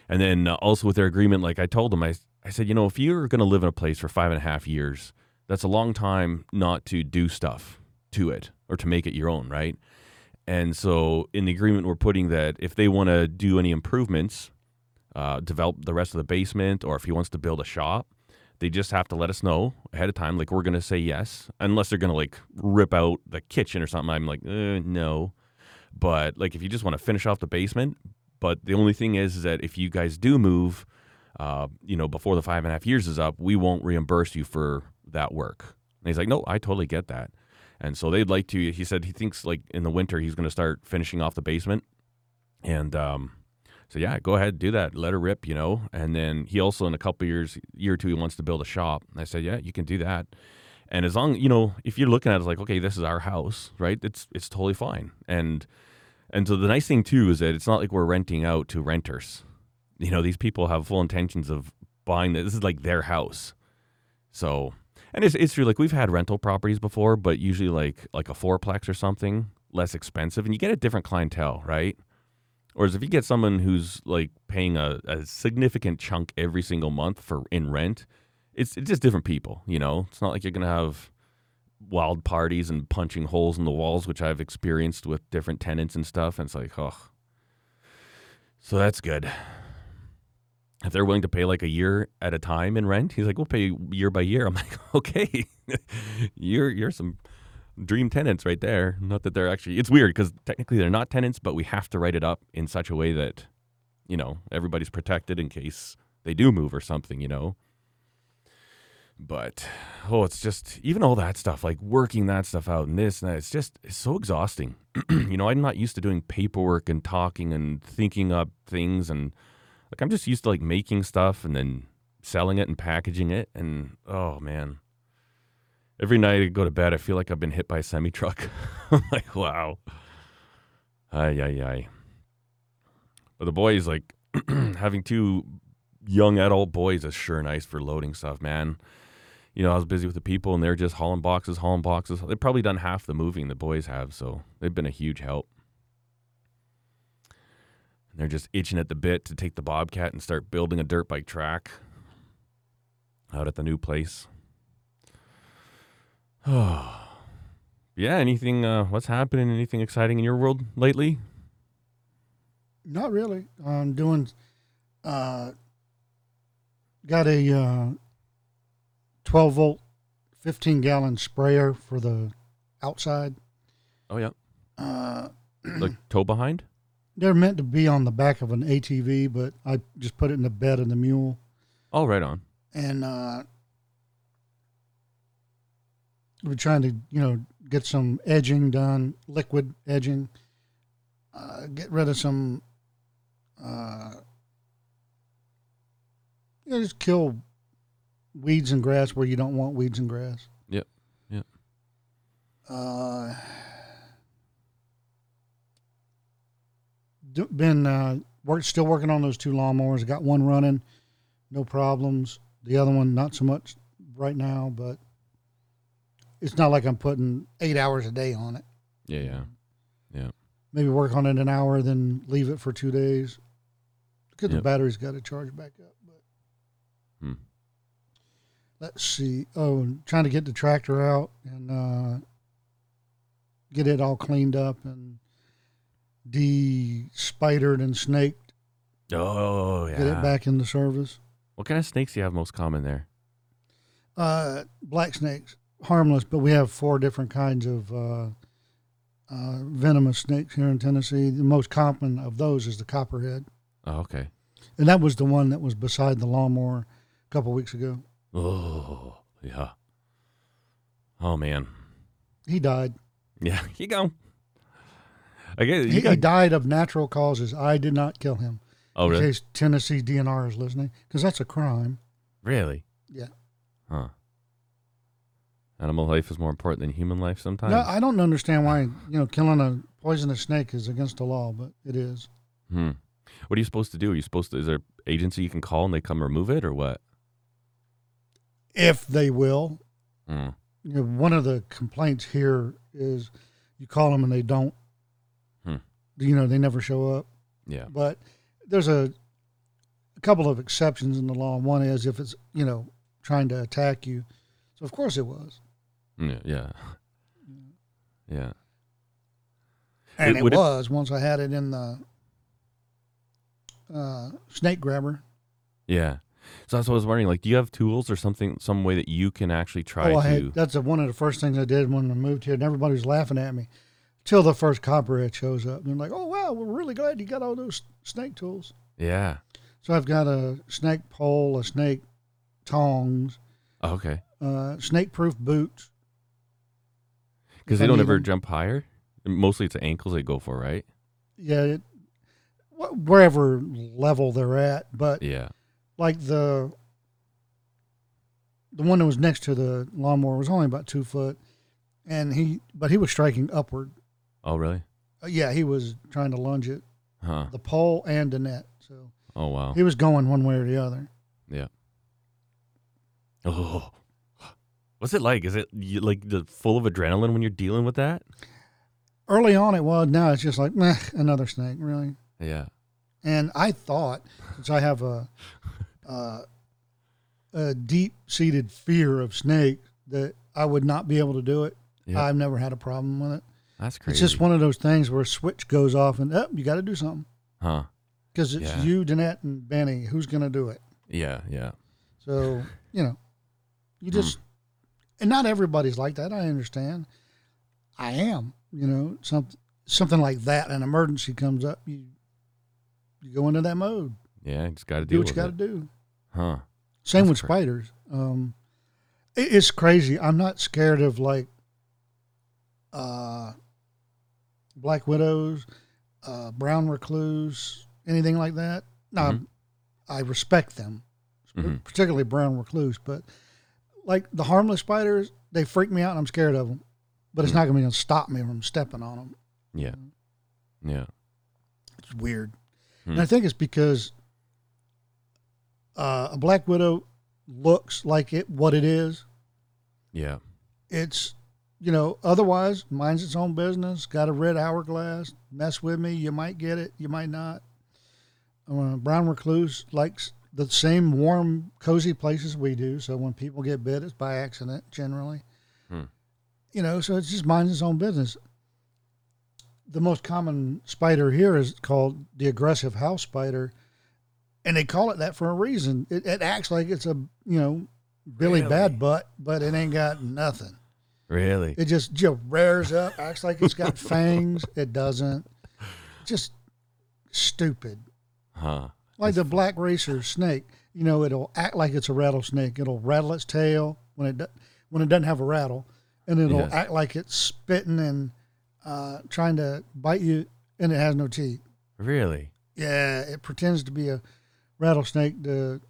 and then uh, also with their agreement, like I told them, I I said, you know, if you're going to live in a place for five and a half years, that's a long time not to do stuff to it or to make it your own, right? And so in the agreement, we're putting that if they want to do any improvements, uh, develop the rest of the basement, or if he wants to build a shop, they just have to let us know ahead of time. Like we're going to say yes, unless they're going to like rip out the kitchen or something. I'm like, uh, no. But like if you just want to finish off the basement, but the only thing is, is that if you guys do move, uh, you know, before the five and a half years is up, we won't reimburse you for that work. And he's like, no, I totally get that. And so they'd like to. He said he thinks like in the winter he's going to start finishing off the basement, and um, so yeah, go ahead, do that. Let her rip, you know. And then he also in a couple years, year or two, he wants to build a shop. And I said, yeah, you can do that. And as long you know, if you're looking at it like, okay, this is our house, right? It's it's totally fine. And and so the nice thing too is that it's not like we're renting out to renters. You know, these people have full intentions of buying this. This is like their house. So and it's it's true. Like we've had rental properties before, but usually like like a fourplex or something, less expensive, and you get a different clientele, right? Whereas if you get someone who's like paying a, a significant chunk every single month for in rent, it's it's just different people, you know. It's not like you're gonna have wild parties and punching holes in the walls, which I've experienced with different tenants and stuff. And it's like, oh, so that's good. If they're willing to pay like a year at a time in rent, he's like, we'll pay year by year. I'm like, *laughs* okay, *laughs* you're you're some dream tenants right there. Not that they're actually. It's weird because technically they're not tenants, but we have to write it up in such a way that, you know, everybody's protected in case they do move or something. You know. But oh, it's just even all that stuff, like working that stuff out and this and that. It's just it's so exhausting. *clears throat* you know, I'm not used to doing paperwork and talking and thinking up things and like I'm just used to like making stuff and then selling it and packaging it and oh man. Every night I go to bed, I feel like I've been hit by a semi truck. *laughs* I'm like, wow. Ay ay ay. But the boys like *clears throat* having two young adult boys is sure nice for loading stuff, man. You know, I was busy with the people and they're just hauling boxes, hauling boxes. They've probably done half the moving the boys have, so they've been a huge help. And they're just itching at the bit to take the Bobcat and start building a dirt bike track out at the new place. Oh. *sighs* yeah, anything uh what's happening? Anything exciting in your world lately? Not really. I'm doing. Uh, got a uh, 12 volt, 15 gallon sprayer for the outside. Oh yeah. Uh, Like *clears throat* tow behind? they're meant to be on the back of an ATV, but I just put it in the bed of the mule. Oh right on. and uh, we're trying to you know get some edging done, liquid edging, uh, get rid of some uh, you know, just kill weeds and grass where you don't want weeds and grass. Yep, yep. Uh, been uh, work still working on those two lawnmowers. Got one running, no problems. The other one not so much right now, but it's not like I'm putting eight hours a day on it. Yeah, yeah. Yeah. Maybe work on it an hour, then leave it for two days. Because the Yep. battery's got to charge back up. But Hmm. let's see. Oh, and trying to get the tractor out and uh, get it all cleaned up and de-spidered and snaked. Oh, yeah. Get it back in the service. What kind of snakes do you have most common there? Uh, black snakes, harmless, but we have four different kinds of uh, uh, venomous snakes here in Tennessee. The most common of those is the copperhead, Oh, okay. and that was the one that was beside the lawnmower a couple weeks ago. Oh, yeah. Oh man. He died. Yeah, *laughs* he go. I guess He, you he died of natural causes. I did not kill him. Oh, really? in case Tennessee DNR is listening, because that's a crime. Really? Yeah. Huh. Animal life is more important than human life sometimes. No, I don't understand why you know killing a poisonous snake is against the law, but it is. hmm. What are you supposed to do? Are you supposed to? Is there agency you can call and they come remove it, or what? If they will, Hmm. you know, one of the complaints here is you call them and they don't. Hmm. You know, they never show up. Yeah. But there's a, a couple of exceptions in the law. One is if it's you know trying to attack you. So of course it was, Yeah. Yeah. Yeah. and It- it, would it- was once I had it in the uh, snake grabber. Yeah. So that's what I was wondering. Like, do you have tools or something, some way that you can actually try oh, I to? had, that's one of the first things I did when I moved here, and everybody was laughing at me till the first copperhead shows up. And they're like, "Oh wow, we're really glad you got all those snake tools." Yeah. So I've got a snake pole, a snake tongs, Oh, okay. uh, snake proof boots. Because they don't ever jump higher. Mostly it's ankles they go for, right? Yeah, it, wh- wherever level they're at, but Yeah. like the the one that was next to the lawnmower was only about two foot, and he but he was striking upward. Oh, really? Uh, yeah, he was trying to lunge it, Huh. the pole and the net. So Oh, wow. he was going one way or the other. Yeah. Oh. What's it like? Is it you, like the full of adrenaline when you're dealing with that? Early on, it was. Now it's just like meh, another snake, really. Yeah. And I thought, since I have a uh, a deep seated fear of snakes, that I would not be able to do it. Yeah. I've never had a problem with it. That's crazy. It's just one of those things where a switch goes off and oh, you got to do something Huh. because it's Yeah. you, Danette, and Benny. Who's going to do it? Yeah. Yeah. So you know, you just and not everybody's like that. I understand. I am. You know, something something like that. An emergency comes up. You you go into that mode. Yeah. You just got to Do what you got to do. Huh. Same That's with spiders. Um, it, it's crazy. I'm not scared of like uh, black widows, uh, brown recluse, anything like that. No, Mhm. I respect them, Mhm. particularly brown recluse. But like the harmless spiders, they freak me out, and I'm scared of them. But it's Mhm. not going to stop me from stepping on them. Yeah. Yeah. It's weird, Hmm. and I think it's because uh, a black widow looks like it what it is. Yeah. it's you know otherwise minds its own business got a red hourglass mess with me you might get it you might not uh, brown recluse likes the same warm cozy places we do so when people get bit it's by accident generally Hmm. you know so it's just minds its own business the most common spider here is called the aggressive house spider and they call it that for a reason it, it acts like it's a you know billy Really? bad butt but it ain't got nothing Really? it just just rears up, acts like it's got *laughs* fangs. It doesn't. Just stupid. Huh. Like the black racer snake. You know, it'll act like it's a rattlesnake. It'll rattle its tail when it do, when it doesn't have a rattle, and it'll act like it's spitting and uh, trying to bite you, and it has no teeth. Really? Yeah, it pretends to be a rattlesnake to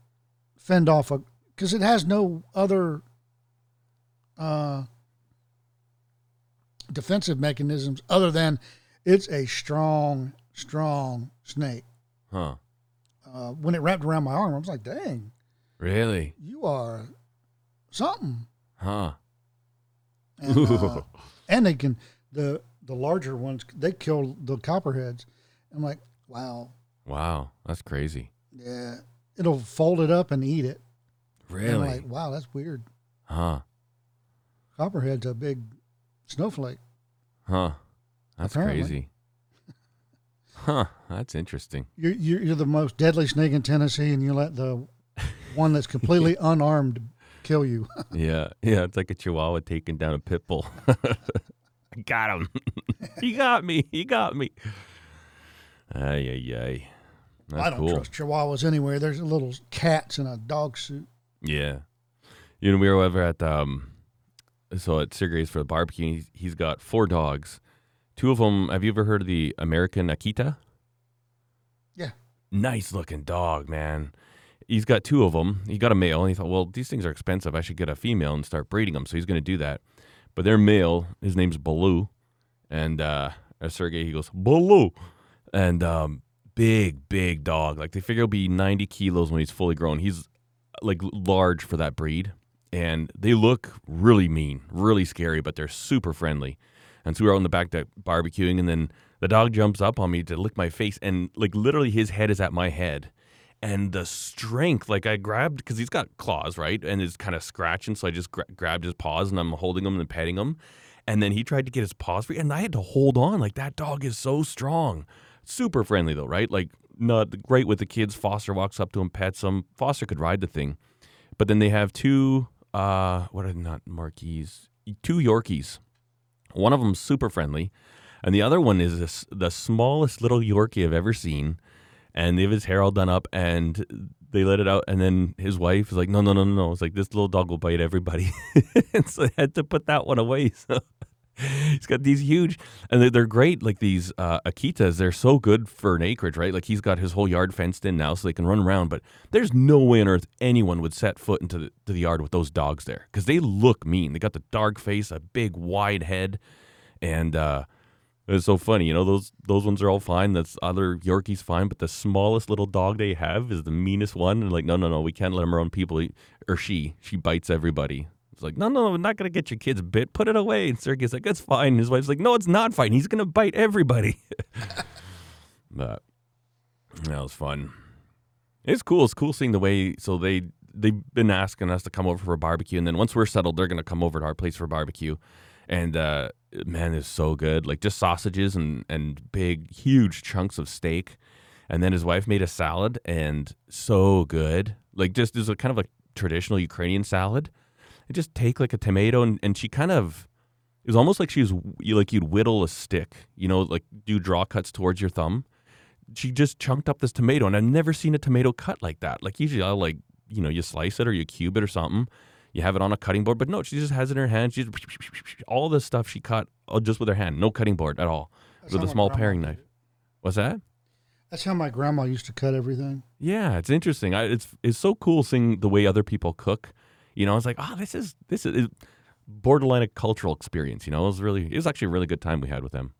fend off a because it has no other uh, defensive mechanisms other than it's a strong, strong snake. Huh. Uh, when it wrapped around my arm, I was like, "Dang, Really? you are something." Huh. And, uh, *laughs* and they can the the larger ones they kill the copperheads. I'm like, wow, wow. That's crazy. yeah. It'll fold it up and eat it. And I'm Really? like, wow, that's weird. huh. Copperhead's a big snowflake. Huh. That's Apparently. crazy. Huh. That's interesting. You're, you're you're the most deadly snake in Tennessee, and you let the one that's completely *laughs* unarmed kill you. *laughs* Yeah. Yeah. It's like a chihuahua taking down a pit bull. *laughs* I got him. he got me. He got me. Ay, ay, ay. That's I don't cool. trust chihuahuas anywhere. There's a little cats in a dog suit. Yeah. You know, we were over at um, so at Sergey's for the barbecue. He's, he's got four dogs. Two of them. Have you ever heard of the American Akita? Yeah. Nice looking dog, man. He's got two of them. He got a male, and he thought, well, these things are expensive. I should get a female and start breeding them. So he's going to do that. But they're male. His name's Baloo, and uh, Sergey, he goes Baloo, and um, big, big dog. Like they figure he'll be ninety kilos when he's fully grown. He's like large for that breed, and they look really mean, really scary, but they're super friendly. And so we were out in the back deck barbecuing, and then the dog jumps up on me to lick my face, and like literally his head is at my head. And the strength, like I grabbed, because he's got claws, right? And is kind of scratching. So I just gra- grabbed his paws and I'm holding him and petting him. And then he tried to get his paws free, and I had to hold on. Like that dog is so strong. Super friendly, though, right? Like, not great with the kids. Foster walks up to him, pets him. Foster could ride the thing. But then they have two, uh, what are they, not Marquis? Two Yorkies. One of them's super friendly, and the other one is this, the smallest little Yorkie I've ever seen. And they have his hair all done up, and they let it out. And then his wife is like, "No, no, no, no, no!" It's like this little dog will bite everybody, *laughs* and so they had to put that one away. So *laughs* he's got these huge, and they're, great. Like these uh, Akitas, they're so good for an acreage, right? Like he's got his whole yard fenced in now, so they can run around. But there's no way on earth anyone would set foot into the, the yard with those dogs there because they look mean. They got the dark face, a big wide head, and uh, it's so funny. You know those those ones are all fine. That's other Yorkies fine, but the smallest little dog they have is the meanest one. And like, no, no, no, we can't let him around people. He- Or she, she bites everybody. Like, no, no, I'm not gonna get your kids bit. Put it away. And Sergey's like, it's fine. His wife's like, no, it's not fine. He's gonna bite everybody. *laughs* but that was fun. It's cool. It's cool seeing the way. So they they've been asking us to come over for a barbecue, and then once we're settled, they're gonna come over to our place for barbecue. And uh, man, it's so good. Like just sausages and and big, huge chunks of steak. And then his wife made a salad, and so good. Like just is a kind of a traditional Ukrainian salad. You just take like a tomato, and, and she kind of it was almost like she was you like you'd whittle a stick, you know, like do draw cuts towards your thumb. She just chunked up this tomato, and I've never seen a tomato cut like that. Like usually, I'll like you know you slice it or you cube it or something. You have it on a cutting board, but no, she just has it in her hand. She's all the stuff she cut uh, just with her hand, no cutting board at all, That's with a small paring knife. What's that? That's how my grandma used to cut everything. Yeah, it's interesting. I, it's it's so cool seeing the way other people cook. You know, I was like, oh, this is this is borderline a cultural experience. You know, it was really it was actually a really good time we had with them.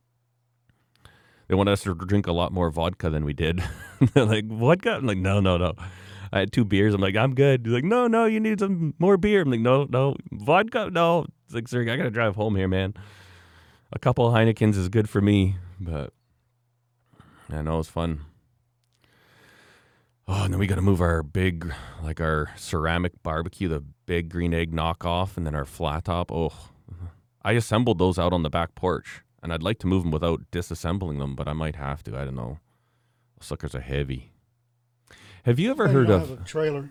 They wanted us to drink a lot more vodka than we did. *laughs* They're like, vodka? I'm like, no, no, no. I had two beers. I'm like, I'm good. They're like, no, no, you need some more beer. I'm like, no, no, vodka, no. It's like, sir, I gotta drive home here, man. A couple of Heinekens is good for me, but I know it was fun. Oh, and then we got to move our big, like our ceramic barbecue, the big green egg knockoff, and then our flat top. Oh, I assembled those out on the back porch, and I'd like to move them without disassembling them, but I might have to. I don't know. Those suckers are heavy. Have you ever heard of? a trailer,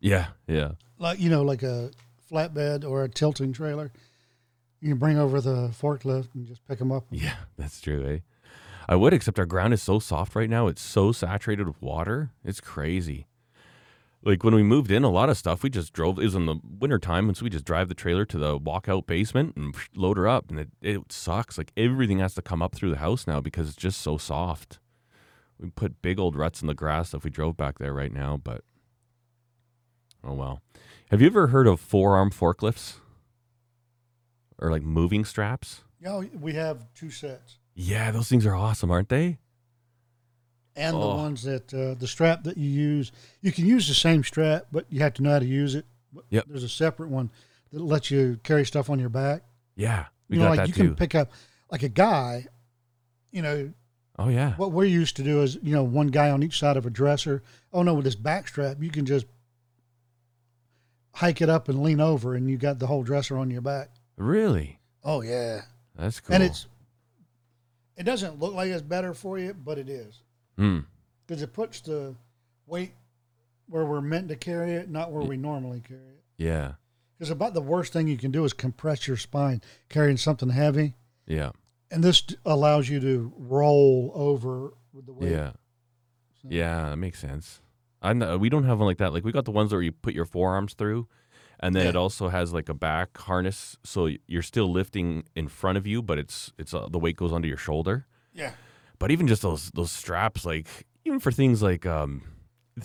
Yeah, yeah, like you know, like a flatbed or a tilting trailer. You can bring over the forklift and just pick them up. yeah. *laughs* That's true, eh? I would, except our ground is so soft right now. It's so saturated with water. It's crazy. Like when we moved in, a lot of stuff we just drove. It was in the wintertime, and so we just drive the trailer to the walkout basement and load her up. And it, it sucks. Like everything has to come up through the house now because it's just so soft. We put big old ruts in the grass if we drove back there right now, but Oh well. Have you ever heard of forearm forklifts? Or like moving straps? Yeah, we have two sets, Yeah, those things are awesome, aren't they? and Oh. the ones that uh, the strap that you use, you can use the same strap, but you have to know how to use it. But Yep. There's a separate one that lets you carry stuff on your back. Yeah. We you know, got like you too. can pick up like a guy. You know oh yeah. what we're used to do is you know one guy on each side of a dresser. Oh no, with this back strap, you can just hike it up and lean over, and you got the whole dresser on your back. Really? Oh yeah. That's cool. and it's it doesn't look like it's better for you, but it is Hmm. because it puts the weight where we're meant to carry it, not where we normally carry it. Yeah. Because about the worst thing you can do is compress your spine carrying something heavy, Yeah. and this d- allows you to roll over with the weight. Yeah. So- Yeah, that makes sense. I know, we don't have one like that. Like we got the ones where you put your forearms through, and then Yeah. it also has like a back harness, so you're still lifting in front of you, but it's it's uh, the weight goes under your shoulder. yeah, But even just those those straps, like even for things like um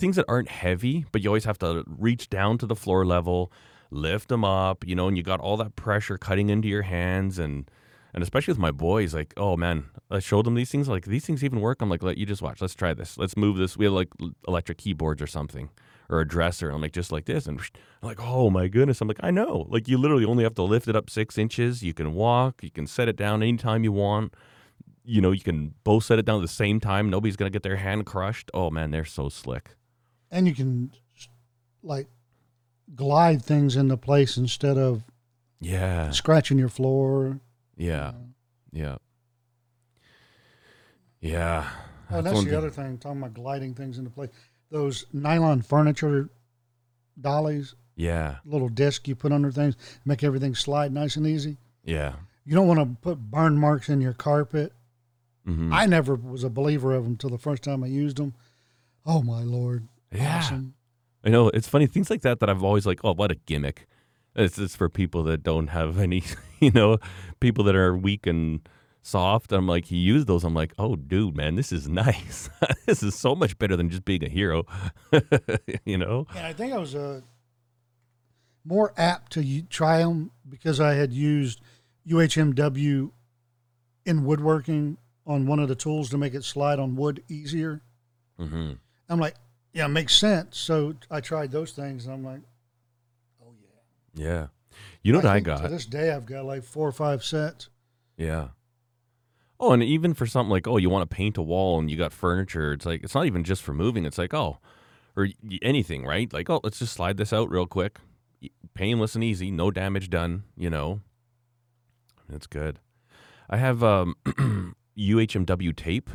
things that aren't heavy, but you always have to reach down to the floor level, lift them up, you know, and you got all that pressure cutting into your hands and and especially with my boys, like, oh man, I showed them these things. Like these things even work. I'm like, let you just watch. Let's try this. Let's move this. We have like electric keyboards or something, or a dresser. And I'm like, just like this. And I'm like, oh my goodness. I'm like, I know. Like you literally only have to lift it up six inches. You can walk. You can set it down anytime you want. You know, you can both set it down at the same time. Nobody's gonna get their hand crushed. Oh man, they're so slick. and you can like glide things into place instead of Yeah, scratching your floor. yeah, yeah, yeah. Oh, that's one the thing- other thing. Talking about gliding things into place. Those nylon furniture dollies, Yeah, little disc you put under things, make everything slide nice and easy. yeah. You don't want to put burn marks in your carpet. hmm I never was a believer of them until the first time I used them. Oh my lord! Yeah. Awesome. I know it's funny things like that that I've always like. Oh, what a gimmick! It's it's for people that don't have any, *laughs* you know, people that are weak and soft. I'm like, he used those. I'm like, oh, dude, man, this is *laughs* nice. *laughs* this is so much better than just being a hero. *laughs* you know? And I think I was uh, more apt to try them because I had used UHMW in woodworking on one of the tools to make it slide on wood easier. hmm I'm like, yeah, makes sense. So I tried those things, and I'm like, oh yeah. Yeah. You know what I got? To this day, I've got like four or five sets. Yeah. Oh, and even for something like, oh, you want to paint a wall and you got furniture, it's like, it's not even just for moving. It's like, oh, or anything, right? Like, oh, let's just slide this out real quick. Painless and easy, no damage done, you know? That's good. I have um, *clears throat* UHMW tape.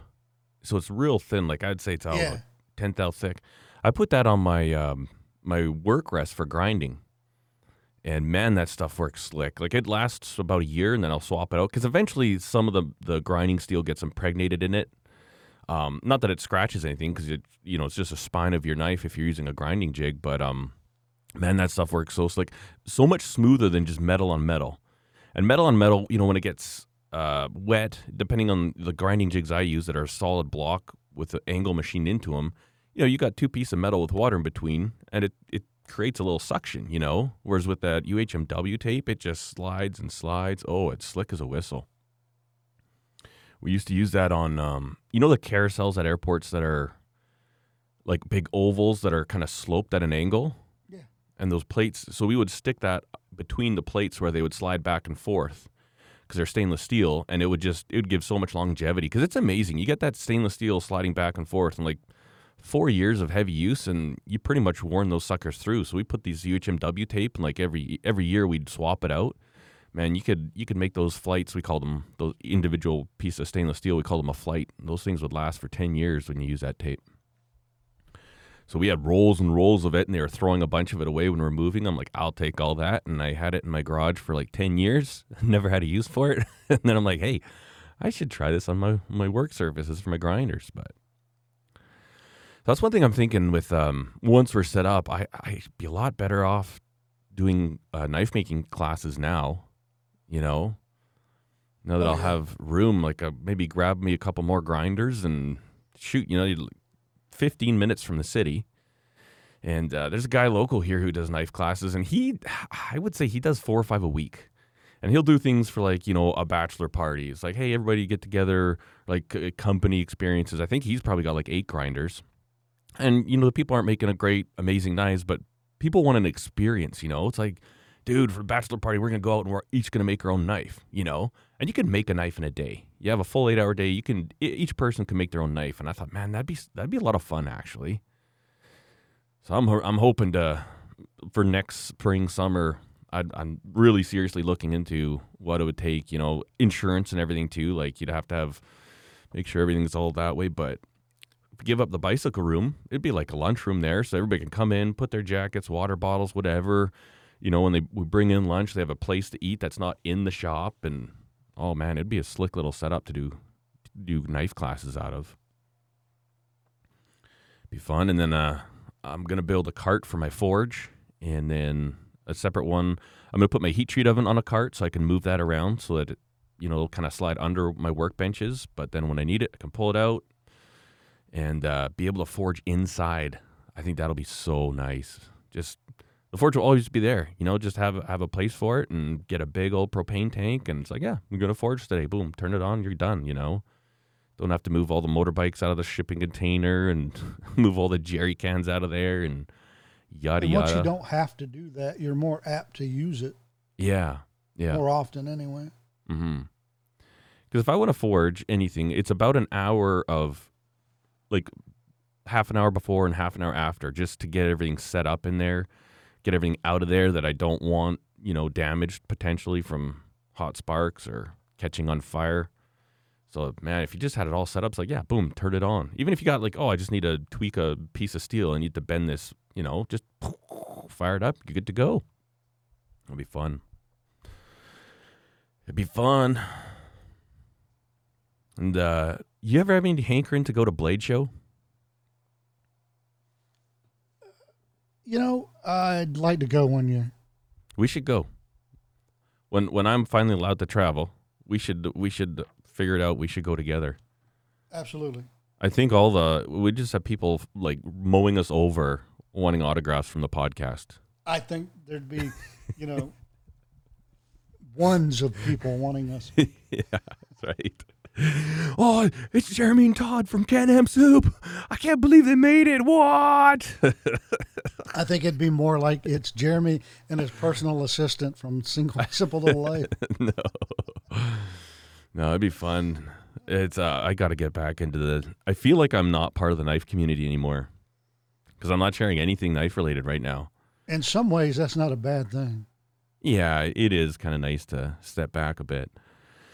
So it's real thin. Like, I'd say it's oh, Yeah. 10 thou thick. I put that on my um, my work rest for grinding. And man, that stuff works slick. Like it lasts about a year, and then I'll swap it out because eventually some of the the grinding steel gets impregnated in it. Um, not that it scratches anything because it you know it's just a spine of your knife if you're using a grinding jig. But um, man, that stuff works so slick, so much smoother than just metal on metal. And metal on metal, you know, when it gets uh, wet, depending on the grinding jigs I use that are a solid block with the angle machined into them, you know, you got two pieces of metal with water in between, and it it creates a little suction, you know. Whereas with that UHMW tape, it just slides and slides. Oh, it's slick as a whistle. We used to use that on, um, you know, the carousels at airports that are like big ovals that are kind of sloped at an angle. Yeah. And those plates, so we would stick that between the plates where they would slide back and forth because they're stainless steel, and it would just it would give so much longevity because it's amazing. You get that stainless steel sliding back and forth, and like four years of heavy use, and you pretty much worn those suckers through. So we put these UHMW tape, and like every every year we'd swap it out. Man, you could you could make those flights. We called them those individual piece of stainless steel. We called them a flight. Those things would last for ten years when you use that tape. So we had rolls and rolls of it, and they were throwing a bunch of it away when we were moving. I'm like, I'll take all that, and I had it in my garage for like ten years. *laughs* Never had a use for it, *laughs* and then I'm like, hey, I should try this on my my work surfaces for my grinders. But that's one thing I'm thinking. With um, once we're set up, I I'd be a lot better off doing uh, knife making classes now. You know, now that Oh, I'll yeah. have room, like uh, maybe grab me a couple more grinders and shoot. You know, 15 minutes from the city And uh, there's a guy local here who does knife classes, and he, I would say he does four or five a week. And he'll do things for like, you know, a bachelor party. It's like, hey, everybody get together, like company experiences. I think he's probably got like eight grinders. And, you know, the people aren't making a great, amazing knives, but people want an experience, you know? It's like, dude, for the bachelor party, we're to go out and we're each to make our own knife, you know? And you can make a knife in a day. You have a full eight hour day. You can, each person can make their own knife. And I thought, man, that'd be, that'd be a lot of fun, actually. So I'm, I'm hoping to, for next spring, summer, I'd, I'm really seriously looking into what it would take, you know, insurance and everything too. Like you'd have to have, make sure everything's all that way. But give up the bicycle room, it'd be like a lunchroom there. So everybody can come in, put their jackets, water bottles, whatever. You know, when they we bring in lunch, they have a place to eat that's not in the shop. And oh man, it'd be a slick little setup to do do knife classes out of. Be fun. And then uh, I'm gonna build a cart for my forge, and then a separate one. I'm gonna put my heat treat oven on a cart so I can move that around so that it, you know, it'll kind of slide under my workbenches. But then when I need it, I can pull it out and uh, be able to forge inside. I think that'll be so nice. Just the forge will always be there, you know. Just have have a place for it and get a big old propane tank, and it's like, yeah, I'm gonna forge today. Boom, turn it on, you're done. You know, don't have to move all the motorbikes out of the shipping container and *laughs* move all the jerry cans out of there and yada And once yada. you don't have to do that, you're more apt to use it yeah, yeah. more often anyway. Mm-hmm. Because if I want to forge anything, it's about an hour of, like, half an hour before and half an hour after, just to get everything set up in there, get everything out of there that I don't want, you know, damaged potentially from hot sparks or catching on fire. So man, if you just had it all set up, it's like yeah, boom, turn it on. Even if you got like, oh, I just need to tweak a piece of steel, I need to bend this, you know, just *sniffs* fire it up, you're good to go. It'll be fun. It'd be fun. And uh, you ever have any hankering to go to Blade Show? You know, I'd like to go one year. We should go. When when I'm finally allowed to travel, we should we should figure it out. We should go together. Absolutely. I think all the we just have people like mowing us over wanting autographs from the podcast. I think there'd be, you know, *laughs* ones of people wanting us. *laughs* yeah, that's right. Oh, it's Jeremy and Todd from Can Am Soup. I can't believe they made it. What? *laughs* I think it'd be more like it's Jeremy and his personal assistant from Single *laughs* Simple Little Life. no. No, it'd be fun. It's uh, I got to get back into the. I feel like I'm not part of the knife community anymore because I'm not sharing anything knife related right now. In some ways, that's not a bad thing. Yeah, it is kind of nice to step back a bit.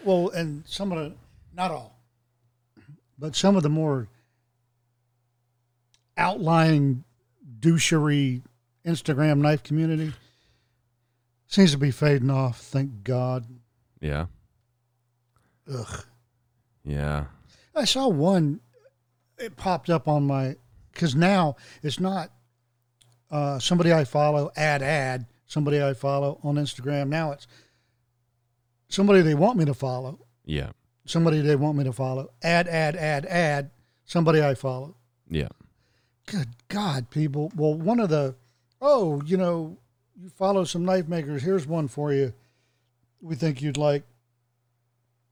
Well, and some of the, not all, but some of the more outlying douchery Instagram knife community seems to be fading off. Thank God. Yeah, Ugh. yeah, I saw one. It popped up on my because now it's not uh, somebody I follow ad ad somebody I follow on Instagram. Now it's somebody they want me to follow. yeah, Somebody they want me to follow. Ad ad ad ad somebody I follow. yeah. Good God, people. Well, one of the oh, you know, you follow some knife makers. Here's one for you. We think you'd like.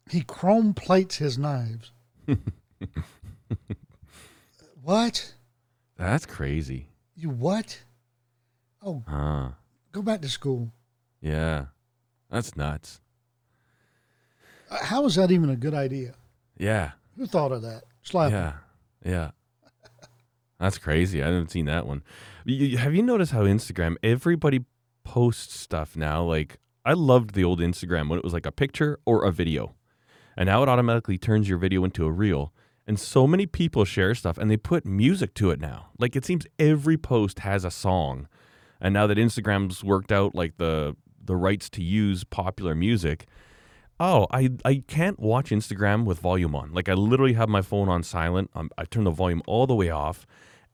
He chrome plates his knives. *laughs* what? That's crazy. You what? Oh, Huh. go back to school. Yeah, that's nuts. How is that even a good idea? Yeah, Who thought of that? Slap. yeah, yeah. That's crazy. I haven't seen that one. You- have you noticed how Instagram everybody posts stuff now? Like I loved the old Instagram when it was like a picture or a video, and now it automatically turns your video into a reel. And so many people share stuff and they put music to it now. Like it seems every post has a song. And now that Instagram's worked out like the the rights to use popular music, oh, I I can't watch Instagram with volume on. Like I literally have my phone on silent. i I turn the volume all the way off.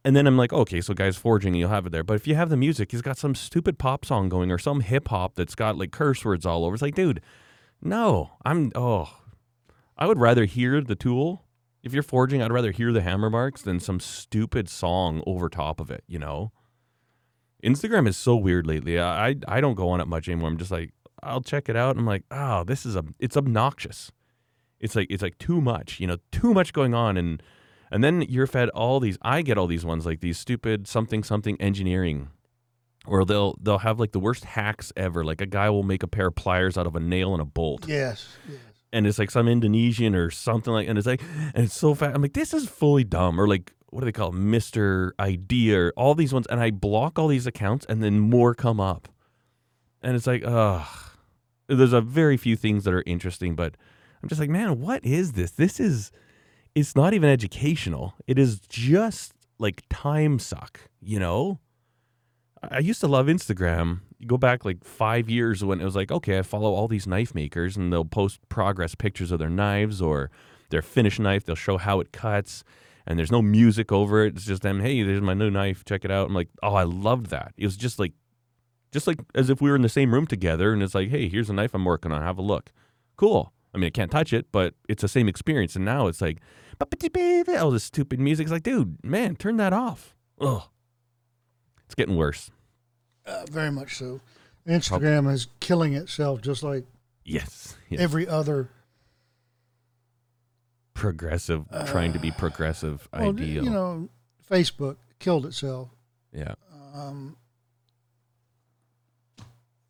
And then I'm like, okay, so guys forging, you'll have it there. But if you have the music, he's got some stupid pop song going or some hip hop that's got like curse words all over. It's like, dude, no, I'm oh, I would rather hear the tool. If you're forging, I'd rather hear the hammer marks than some stupid song over top of it. You know, Instagram is so weird lately. I I, I don't go on it much anymore. I'm just like I'll check it out. And I'm like, oh, this is a it's obnoxious. It's like it's like too much, you know, too much going on, and and then you're fed all these. I get all these ones like these stupid something something engineering, or they'll they'll have like the worst hacks ever. Like a guy will make a pair of pliers out of a nail and a bolt Yes. yes. and it's like some Indonesian or something like, and it's like, and it's so fast. I'm like, this is fully dumb, or like, what do they call it? Mister Idea, or all these ones, and I block all these accounts, and then more come up, and it's like, ugh. There's a very few things that are interesting, but I'm just like, man, what is this? This is, it's not even educational. It is just like time suck, you know. I used to love Instagram. You go back like five years when it was like, okay, I follow all these knife makers and they'll post progress pictures of their knives or their finished knife. They'll show how it cuts and there's no music over it. It's just them, hey, there's my new knife. Check it out. I'm like, oh, I loved that. It was just like, just like as if we were in the same room together and it's like, hey, here's a knife I'm working on. Have a look. Cool. I mean, I can't touch it, but it's the same experience. And now it's like, all this stupid music. It's like, dude, man, turn that off. Ugh. It's getting worse. Uh, very much so. Instagram is killing itself just like Yes. yes. every other progressive, trying to be progressive well, ideal. You know, Facebook killed itself. yeah. Um,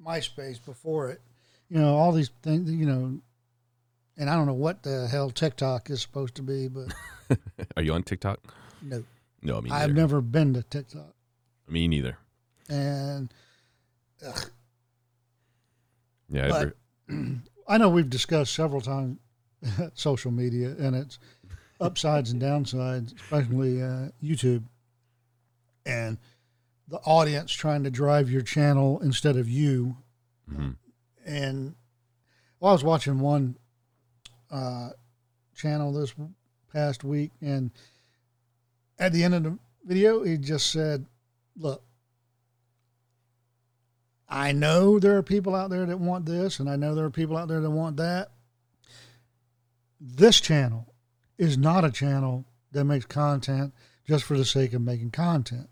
MySpace before it. You know, all these things, you know, and I don't know what the hell TikTok is supposed to be, but *laughs* Are you on TikTok? no. No, me I've never been to TikTok. Me neither. And ugh, Yeah. But- *clears throat* I know we've discussed several times *laughs* social media and its upsides and downsides, especially uh, YouTube, and the audience trying to drive your channel instead of you. mhm. And well, I was watching one uh, channel this past week, and at the end of the video, he just said, "Look." I know there are people out there that want this, and I know there are people out there that want that. This channel is not a channel that makes content just for the sake of making content.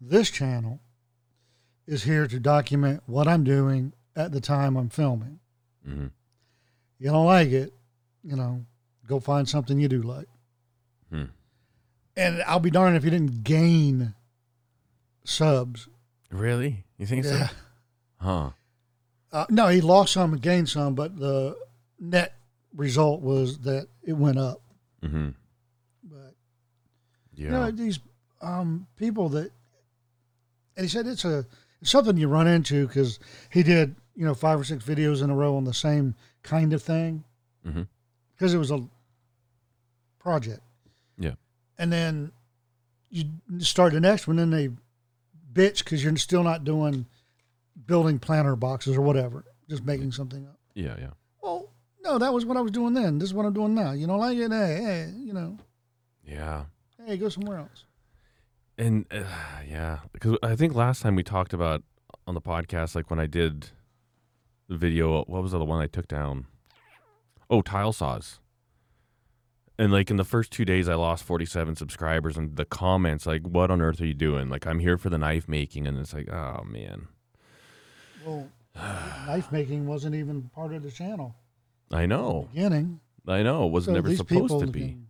This channel is here to document what I'm doing at the time I'm filming. Mhm. You don't like it, you know, go find something you do like. Hmm. And I'll be darned if you didn't gain subs. Really? You think Yeah. so? Huh. Uh, no, he lost some and gained some, but the net result was that it went up. hmm But Yeah. you know these um, people that, and he said it's a it's something you run into because he did you know five or six videos in a row on the same kind of thing hmm because it was a project. Yeah. and then you start the next one, and they bitch because you're still not doing building planter boxes or whatever, just making something up. Yeah. Yeah. Well, no, that was what I was doing then. This is what I'm doing now. You don't like it? Hey, hey, you know, Yeah. hey, go somewhere else. And uh, yeah, because I think last time we talked about on the podcast, like when I did the video, what was the one I took down? Oh, tile saws. And like in the first two days, I lost 47 subscribers, and the comments like, "What on earth are you doing?" Like, I'm here for the knife making, and it's like, oh man, Well, *sighs* knife making wasn't even part of the channel I know, beginning. I know, it was So never supposed to be. can-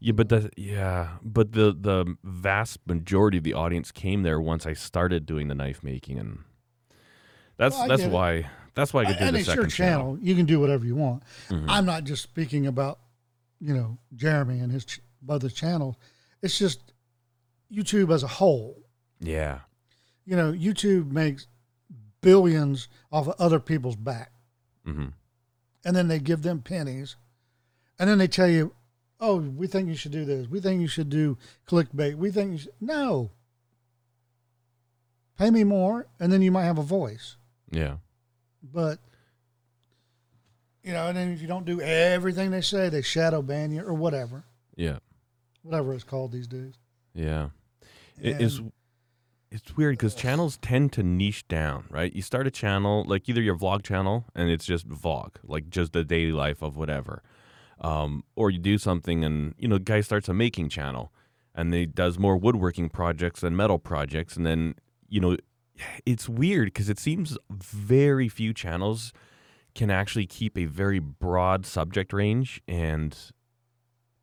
Yeah, but the yeah, but the the vast majority of the audience came there once I started doing the knife making, and that's Well, that's get it. why that's why I could do and the it's second your channel. You can do whatever you want. Mhm. I'm not just speaking about, you know, Jeremy and his ch- other channels. It's just YouTube as a whole. Yeah, You know, YouTube makes billions off of other people's back, hmm and then they give them pennies, and then they tell you, "Oh, we think you should do this. We think you should do clickbait. We think you should." No. Pay me more, and then you might have a voice. yeah, But you know, and then if you don't do everything they say, they shadow ban you or whatever, yeah, whatever it's called these days. yeah. It is. It's weird because channels tend to niche down, right? You start a channel, like either your vlog channel, and it's just vlog, like just the daily life of whatever, um, or you do something, and you know, guy starts a making channel, and he does more woodworking projects than metal projects, and then you know, it's weird because it seems very few channels can actually keep a very broad subject range and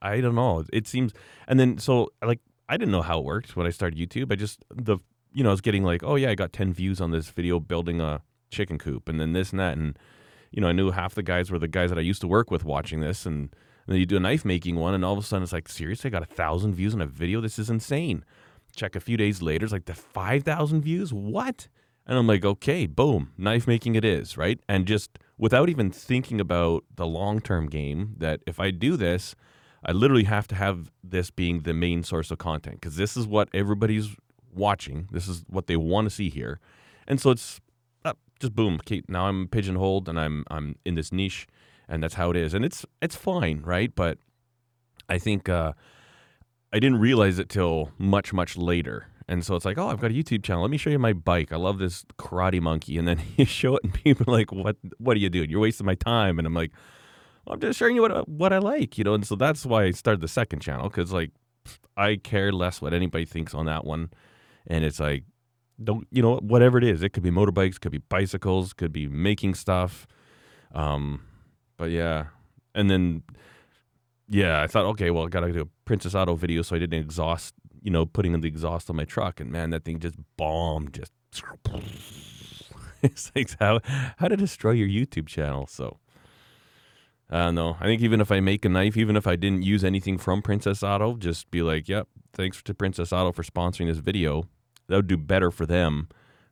I don't know. It seems and then so like I didn't know how it worked when I started YouTube. I just the you know, I was getting like, "Oh yeah, I got 10 views on this video building a chicken coop and then this and that and you know, I knew half the guys were the guys that I used to work with watching this and and then you do a knife making one, and all of a sudden it's like, seriously, I got a thousand views on a video. This is insane. Check a few days later, it's like the five thousand views. What? And I'm like, okay, boom, knife making it is right. And just without even thinking about the long term game, that if I do this, I literally have to have this being the main source of content because this is what everybody's watching. This is what they want to see here, and so it's just boom. Now I'm pigeonholed and I'm I'm in this niche and that's how it is, and it's it's fine, right? But I think uh, I didn't realize it till much much later, and so it's like, oh, I've got a YouTube channel. Let me show you my bike. I love this Karate Monkey, and then *laughs* you show it, and people are like, what What are you doing? You're wasting my time, and I'm like. Well, I'm just showing you what what I like, you know, and so that's why I started the second channel because like I care less what anybody thinks on that one, and it's like don't you know whatever it is. It could be motorbikes, could be bicycles, could be making stuff. Um, but yeah, and then yeah, I thought, okay, well, I gotta do a Princess Auto video, so I did an exhaust, you know, putting in the exhaust on my truck, and man, that thing just bombed, just. *laughs* it's like how how to destroy your YouTube channel. So I don't know. I think even if I make a knife, even if I didn't use anything from Princess Auto, just be like, yep, thanks to Princess Auto for sponsoring this video. That would do better for them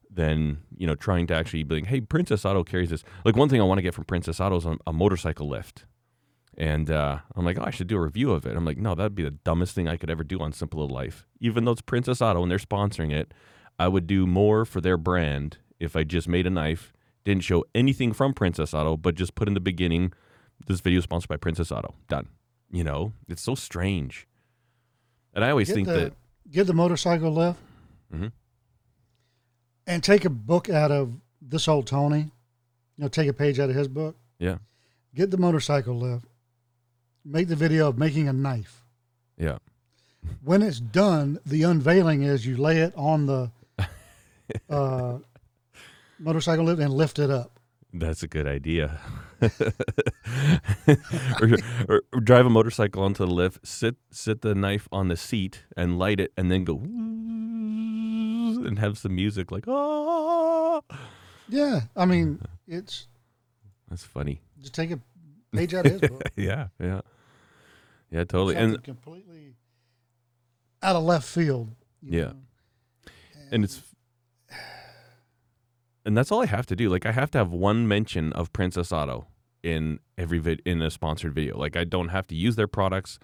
than you know trying to actually be like, hey, Princess Auto carries this. Like one thing I want to get from Princess Auto is a, motorcycle lift, and uh, I'm like, oh, I should do a review of it. I'm like, no, that'd be the dumbest thing I could ever do on Simple Little Life. Even though it's Princess Auto and they're sponsoring it, I would do more for their brand if I just made a knife, didn't show anything from Princess Auto, but just put in the beginning, this video is sponsored by Princess Auto. Done. You know, it's so strange. And I always Get think the, that get the motorcycle lift Mhm. and take a book out of this old Tony. You know, take a page out of his book. Yeah. Get the motorcycle lift. Make the video of making a knife. yeah. When it's done, the unveiling is you lay it on the *laughs* uh, motorcycle lift and lift it up. That's a good idea. or, *laughs* or, or drive a motorcycle onto the lift, sit sit the knife on the seat and light it, and then go and have some music like oh Yeah, I mean, it's *laughs* That's funny. just take a page out of his book. *laughs* yeah, yeah, yeah, totally. Something And completely out of left field. Yeah. know. and it's *sighs* and that's all I have to do. Like I have to have one mention of Princess Auto in every vid in a sponsored video. Like I don't have to use their products.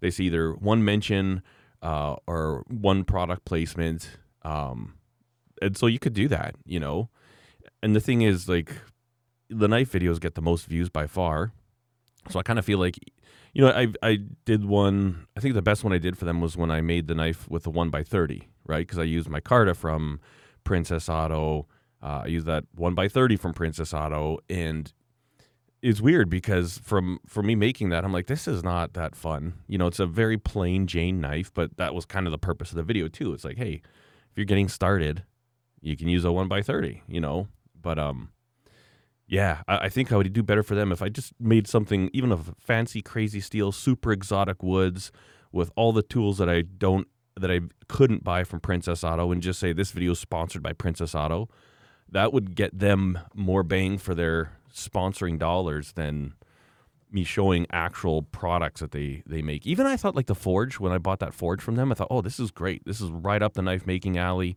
They see either one mention uh, or one product placement. Um, and so you could do that, you know. And the thing is, like, the knife videos get the most views by far. So I kind of feel like, you know, I I did one. I think the best one I did for them was when I made the knife with the one by thirty, right? Because I used my Carta from Princess Auto. Uh, I used that one by thirty from Princess Auto, and it's weird because from for me making that, I'm like, this is not that fun. You know, it's a very plain Jane knife, but that was kind of the purpose of the video too. It's like, hey, if you're getting started, you can use a one by thirty. You know, but um, yeah, I, I think I would do better for them if I just made something, even of fancy, crazy steel, super exotic woods, with all the tools that I don't that I couldn't buy from Princess Auto, and just say this video is sponsored by Princess Auto. That would get them more bang for their sponsoring dollars than me showing actual products that they they make. Even I thought like the forge when I bought that forge from them, I thought, oh, this is great. This is right up the knife making alley,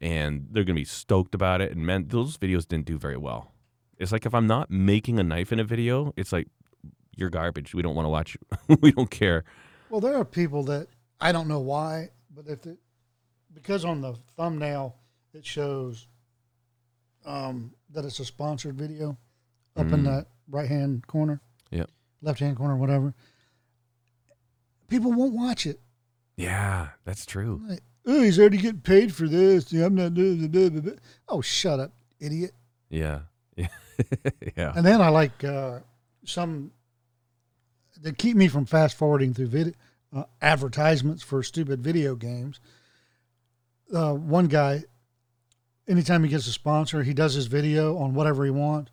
and they're gonna be stoked about it. And man, those videos didn't do very well. It's like if I'm not making a knife in a video, it's like you're garbage. We don't want to watch you. *laughs* we don't care. Well, there are people that I don't know why, but if it, because on the thumbnail it shows um, that it's a sponsored video up in Mm. that right hand corner, Yep. left hand corner, whatever. People won't watch it. Yeah, that's true. Like, oh, he's already getting paid for this. I'm not doing the. Oh, shut up, idiot. Yeah. Yeah. *laughs* yeah. And then I like uh, some that keep me from fast forwarding through vid- uh, advertisements for stupid video games. Uh, one guy anytime he gets a sponsor, he does his video on whatever he wants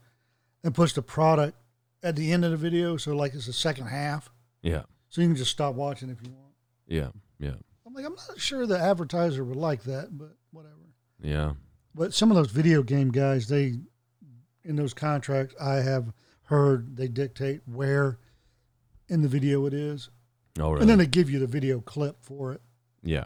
and puts the product at the end of the video. So, like, it's the second half. Yeah. So you can just stop watching if you want. Yeah. Yeah. I'm like, I'm not sure the advertiser would like that, but whatever. Yeah. But some of those video game guys, they, in those contracts, I have heard they dictate where in the video it is. Oh, really? And then they give you the video clip for it. yeah.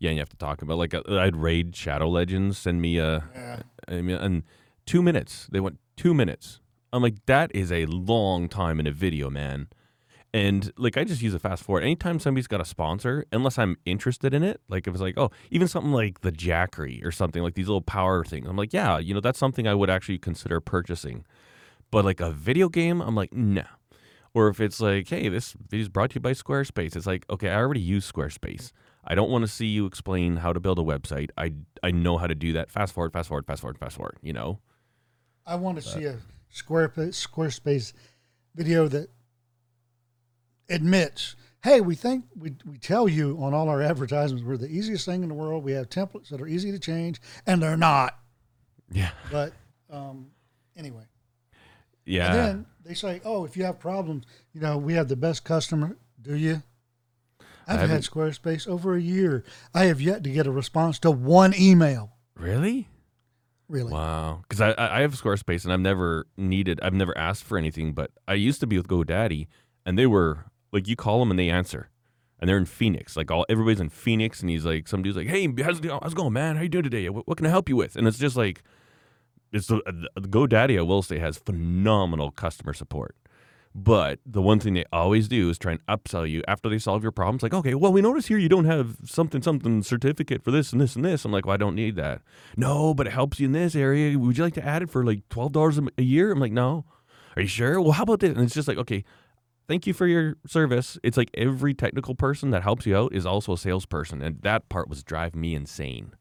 Yeah, and you have to talk about like uh, I'd raid Shadow Legends send me a Yeah. I mean, and two minutes. They want two minutes. I'm like, that is a long time in a video, man. And like, I just use a fast forward. Anytime somebody's got a sponsor, unless I'm interested in it, like if it's like, oh, even something like the Jackery or something like these little power things, I'm like, yeah, you know, that's something I would actually consider purchasing. But like a video game, I'm like, no. Or if it's like, hey, this video is brought to you by Squarespace, it's like, okay, I already use Squarespace. I don't want to see you explain how to build a website. I I know how to do that. Fast forward, fast forward, fast forward, fast forward. You know. I want to see a Squarespace, Squarespace video that admits, hey, we think we, we tell you on all our advertisements we're the easiest thing in the world. We have templates that are easy to change, and they're not. Yeah. But um, anyway, Yeah. and then they say, oh, if you have problems, you know, we have the best customer. Do you? I've had Squarespace over a year. I have yet to get a response to one email. really? Really? Wow. Because I I have Squarespace and I've never needed I've never asked for anything, but I used to be with GoDaddy and they were like you call them and they answer. And they're in Phoenix. Like all everybody's in Phoenix and he's like some dude's like, "Hey, how's it, how's it going, man? How you doing today? What, what can I help you with?" And it's just like it's the, the GoDaddy I will say has phenomenal customer support. But the one thing they always do is try and upsell you after they solve your problems. Like, okay, well, we notice here you don't have something, something certificate for this and this and this. I'm like, well, I don't need that. No, but it helps you in this area. Would you like to add it for like twelve dollars a year? I'm like, no. Are you sure? Well, how about this? And it's just like, okay, thank you for your service. It's like every technical person that helps you out is also a salesperson, and that part was drive me insane.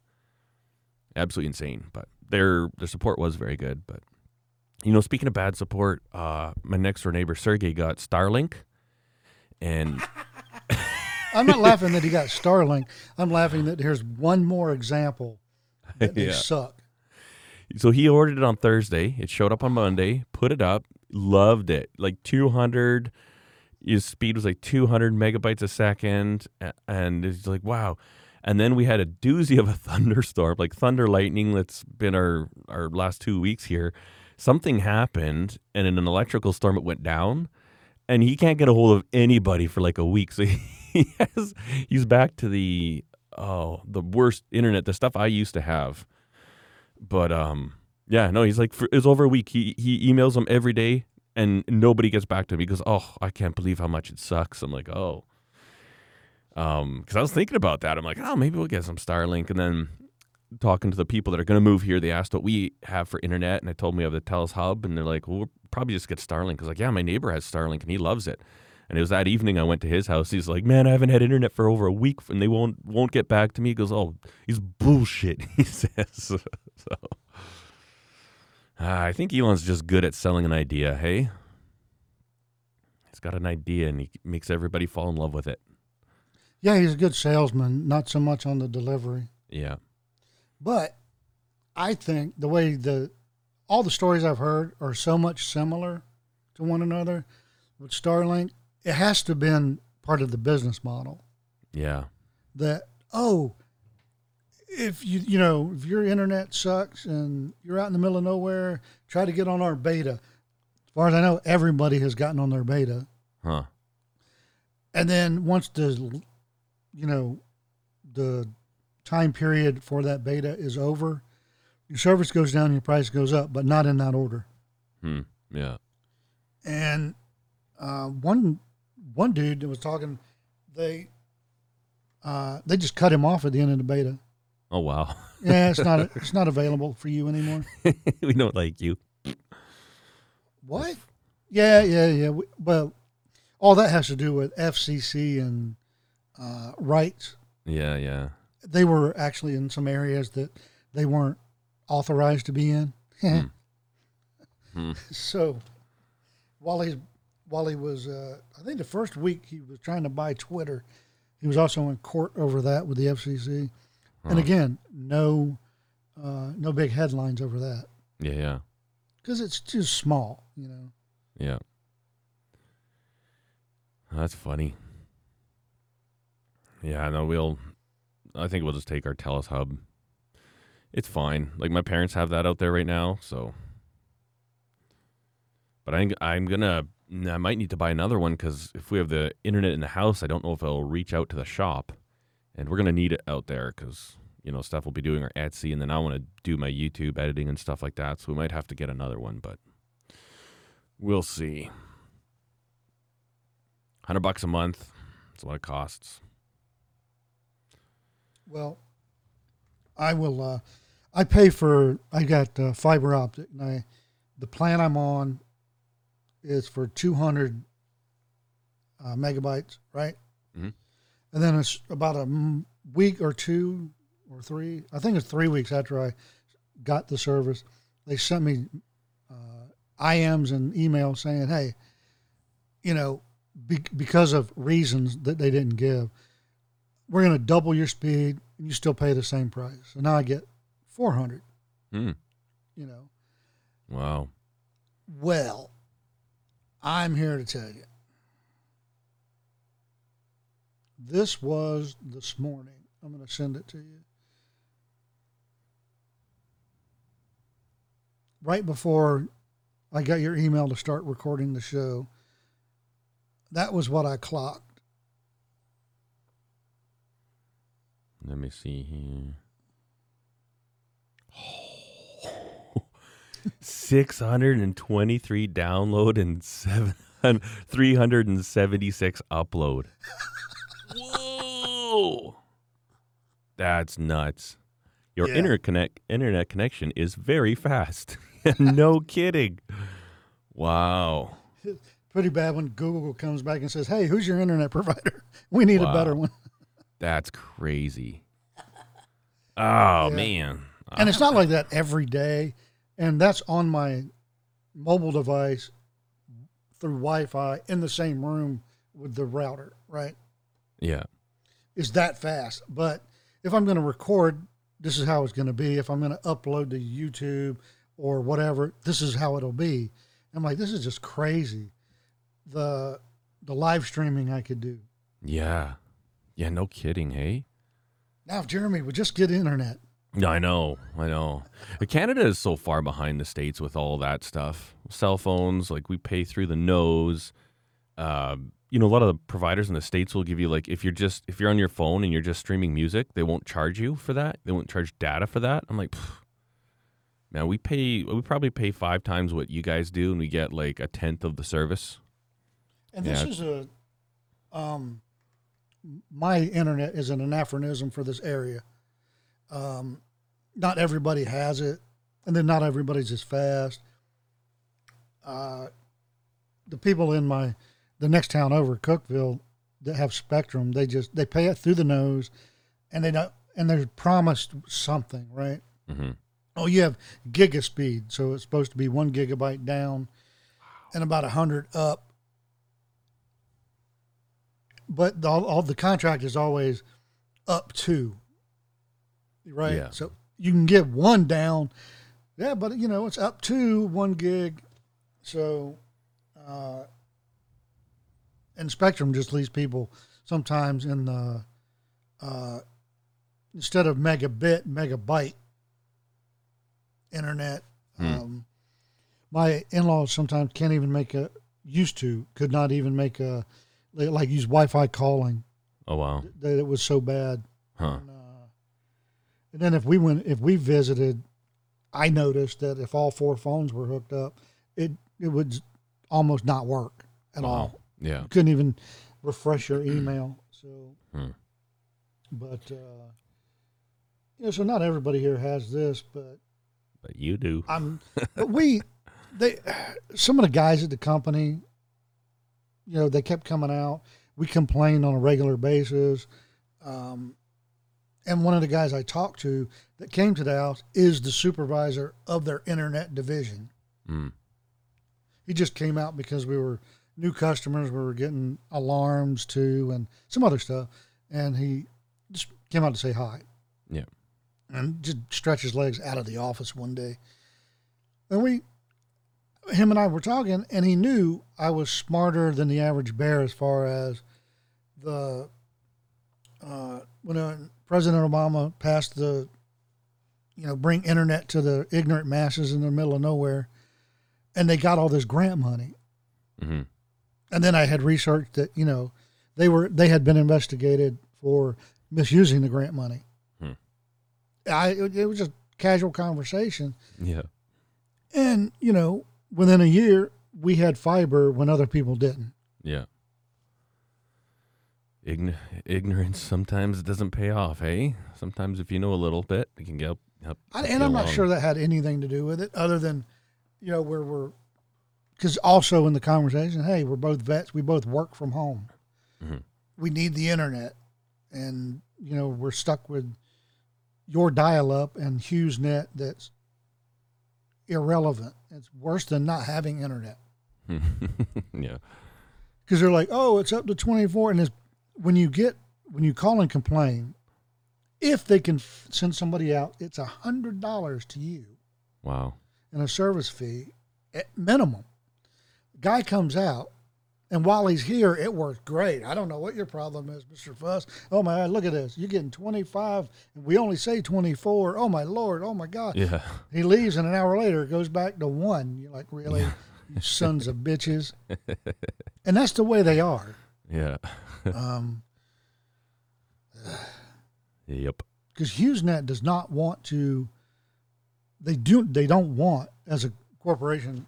Absolutely insane. But their their support was very good. But you know, speaking of bad support, uh, my next door neighbor Sergey got Starlink, and *laughs* I'm not laughing that he got Starlink. I'm laughing that here's one more example that they *laughs* Yeah. suck. so he ordered it on Thursday. It showed up on Monday. Put it up. Loved it. Like 200. His speed was like 200 megabytes a second, and it's like wow. And then we had a doozy of a *laughs* thunderstorm, like thunder lightning. That's been our our last two weeks here. Something happened, and in an electrical storm, it went down, and he can't get a hold of anybody for like a week. So *laughs* he has he's back to the oh the worst internet, the stuff I used to have. But um, yeah, no, he's like for, it's over a week. He he emails them every day, and nobody gets back to him. Goes, "Oh, I can't believe how much it sucks." I'm like, "Oh." Um, because I was thinking about that. I'm like, oh, maybe we'll get some Starlink. And then talking to the people that are going to move here, they asked what we have for internet, and I told them we have the Telus Hub, and they're like, well, we'll probably just get Starlink. Because like, yeah, my neighbor has Starlink, and he loves it. And it was that evening I went to his house. He's like, man, I haven't had internet for over a week, and they won't won't get back to me. He goes, oh, he's bullshit. *laughs* He says *laughs* so. Ah, I think Elon's just good at selling an idea. Hey, he's got an idea, and he makes everybody fall in love with it. Yeah, he's a good salesman, not so much on the delivery. Yeah. But I think the way the all the stories I've heard are so much similar to one another with Starlink, it has to have been part of the business model Yeah. that oh if you you know if your internet sucks and you're out in the middle of nowhere try to get on our beta as far as i know everybody has gotten on their beta Huh. and then once the you know the time period for that beta is over your service goes down your price goes up but not in that order Hmm. Yeah. and uh, one one dude that was talking they uh, they just cut him off at the end of the beta Oh wow. *laughs* yeah it's not *laughs* it's not available for you anymore *laughs* we don't like you. what yeah yeah yeah we, well all that has to do with fcc and uh, rights Yeah. Yeah. They were actually in some areas that they weren't authorized to be in. *laughs* Hmm. So while he while he was, uh, I think the first week he was trying to buy Twitter, he was also in court over that with the FCC. And again, no uh, no big headlines over that Yeah, yeah, because it's just small, you know. yeah. That's funny. Yeah, no, we'll. I think we'll just take our Telus Hub. It's fine. Like my parents have that out there right now, so. But I'm I'm gonna I might need to buy another one because if we have the internet in the house, I don't know if it'll reach out to the shop, and we're gonna need it out there because you know stuff will be doing our Etsy, and then I want to do my YouTube editing and stuff like that. So we might have to get another one, but we'll see. Hundred bucks a month. That's what it costs. Well, I will. Uh, I pay for. I got uh, fiber optic, and I the plan I'm on is for 200 uh, megabytes, right? Mhm. And then it's about a week or two or three. I think it's three weeks after I got the service. They sent me uh, IMs and emails saying, "Hey, you know, be- because of reasons that they didn't give, we're going to double your speed, and you still pay the same price." So now I get 400. Hmm. You know, Wow. well, I'm here to tell you. This was this morning. I'm going to send it to you. Right before I got your email to start recording the show, that was what I clocked. Let me see here. 623 download and seven, 376 upload. Whoa. That's nuts. Your Yeah. interconnect internet connection is very fast. *laughs* no kidding. Wow. Pretty bad when Google comes back and says, "Hey, who's your internet provider? *laughs* We need a better one." That's crazy. *laughs* Oh man. and it's not like that every day and that's on my mobile device through wi-fi in the same room with the router right Yeah. It's that fast but if i'm going to record this is how it's going to be if i'm going to upload to youtube or whatever this is how it'll be i'm like this is just crazy the the live streaming i could do Yeah. Yeah, no kidding, hey? now if jeremy would just get internet Yeah, I know, I know. Canada is so far behind the states with all that stuff. Cell phones, like we pay through the nose. Um, you know, a lot of the providers in the states will give you like if you're just if you're on your phone and you're just streaming music, they won't charge you for that. They won't charge data for that. I'm like, "Pff, man, we pay we probably pay five times what you guys do, and we get like a tenth of the service. And this is a, um, my internet is an anachronism for this area. Um, not everybody has it, and then not everybody's as fast. Uh, the people in my, the next town over, Cookeville, that have Spectrum, they just they pay it through the nose, and they don't, and they're promised something, right? hmm Oh, you have giga speed, so it's supposed to be one gigabyte down and about a hundred up. But the, all, all the contract is always up to, right? Yeah. So you can get one down, yeah, but you know it's up to one gig. So, uh, and Spectrum just leaves people sometimes in the uh, instead of megabit, megabyte internet. Hmm. Um, my in-laws sometimes can't even make a used to could not even make a they, like use Wi-Fi calling. Oh wow, That it was so bad. huh? And, uh, and then if we went if we visited, I noticed that if all four phones were hooked up, it it would almost not work at Wow. all. Yeah, You couldn't even refresh your email. *clears throat* So, Hmm. but uh, you know, so not everybody here has this, but but you do. I'm, *laughs* but we, they, some of the guys at the company, you know, they kept coming out. We complained on a regular basis. Um, and one of the guys I talked to that came to the house is the supervisor of their internet division. Mm. He just came out because we were new customers. We were getting alarms too and some other stuff. And he just came out to say hi. Yeah. and just stretch his legs out of the office one day. And we, him and I were talking, and he knew I was smarter than the average bear as far as the uh, when uh, President Obama passed the, you know, bring internet to the ignorant masses in the middle of nowhere, and they got all this grant money. hmm And then I had researched that you know they were they had been investigated for misusing the grant money. Hmm. I it, it was a casual conversation, Yeah. and you know within a year we had fiber when other people didn't. Yeah. Ign- ignorance sometimes doesn't pay off, hey? Sometimes if you know a little bit, it can help. help I, and I'm not along. sure that had anything to do with it, other than you know where we're because also in the conversation, hey, we're both vets. We both work from home. Mhm. We need the internet, and you know we're stuck with your dial-up and HughesNet. That's irrelevant. It's worse than not having internet *laughs* yeah. because they're like, oh, it's up to 24, and it's when you get when you call and complain, if they can f- send somebody out, it's a hundred dollars to you. Wow. and a service fee at minimum. Guy comes out, and while he's here, it works great. I don't know what your problem is, Mr. Fuss. Oh my God, look at this. You're getting 25, and we only say 24. Oh my Lord, oh my God. Yeah. He leaves, and an hour later, it goes back to one. You're like, really? You sons of bitches. *laughs* And that's the way they are. Yeah. Um, *sighs* Yep. because HughesNet does not want to. They do. They don't want as a corporation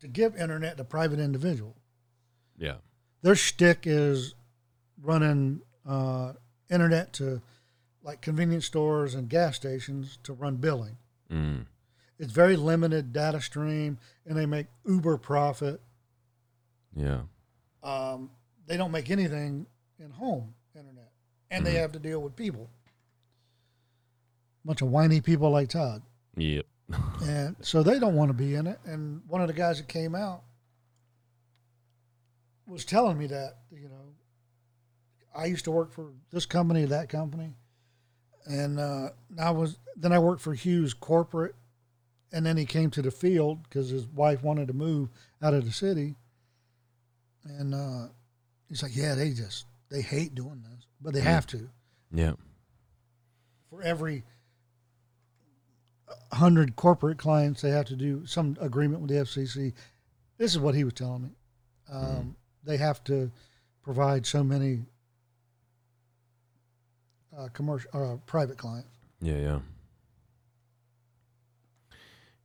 to give internet to private individual. Yeah. Their shtick is running uh, internet to like convenience stores and gas stations to run billing. Mm. It's very limited data stream, and they make uber profit. Yeah. Um, they don't make anything in home internet, and they Mhm. have to deal with people. Bunch of whiny people like Todd. Yep. *laughs* and so they don't want to be in it. And one of the guys that came out was telling me that you know I used to work for this company, that company, and uh, I was then I worked for Hughes corporate, and then he came to the field because his wife wanted to move out of the city, and uh, he's like, yeah, they just they hate doing this, but they have to Yeah. for every hundred corporate clients, they have to do some agreement with the FCC. This is what he was telling me. Um, They have to provide so many uh, commercial, uh, private clients. Yeah. Yeah.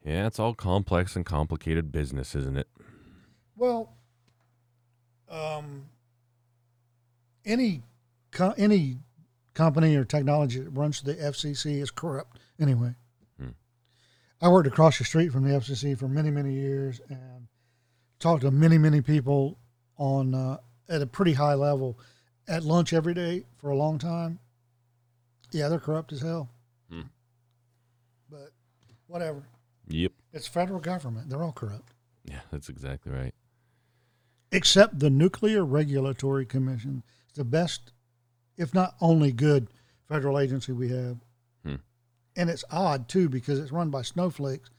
Yeah. It's all complex and complicated business, isn't it? Well, um, any co- any company or technology that runs the FCC is corrupt anyway. Hmm. I worked across the street from the FCC for many many years and talked to many many people on uh, at a pretty high level at lunch every day for a long time. Yeah, they're corrupt as hell. Hmm. But whatever. Yep. It's federal government. They're all corrupt. Yeah. That's exactly right. except the Nuclear Regulatory Commission. It's the best, if not only good, federal agency we have. Hmm. And it's odd too because it's run by snowflakes,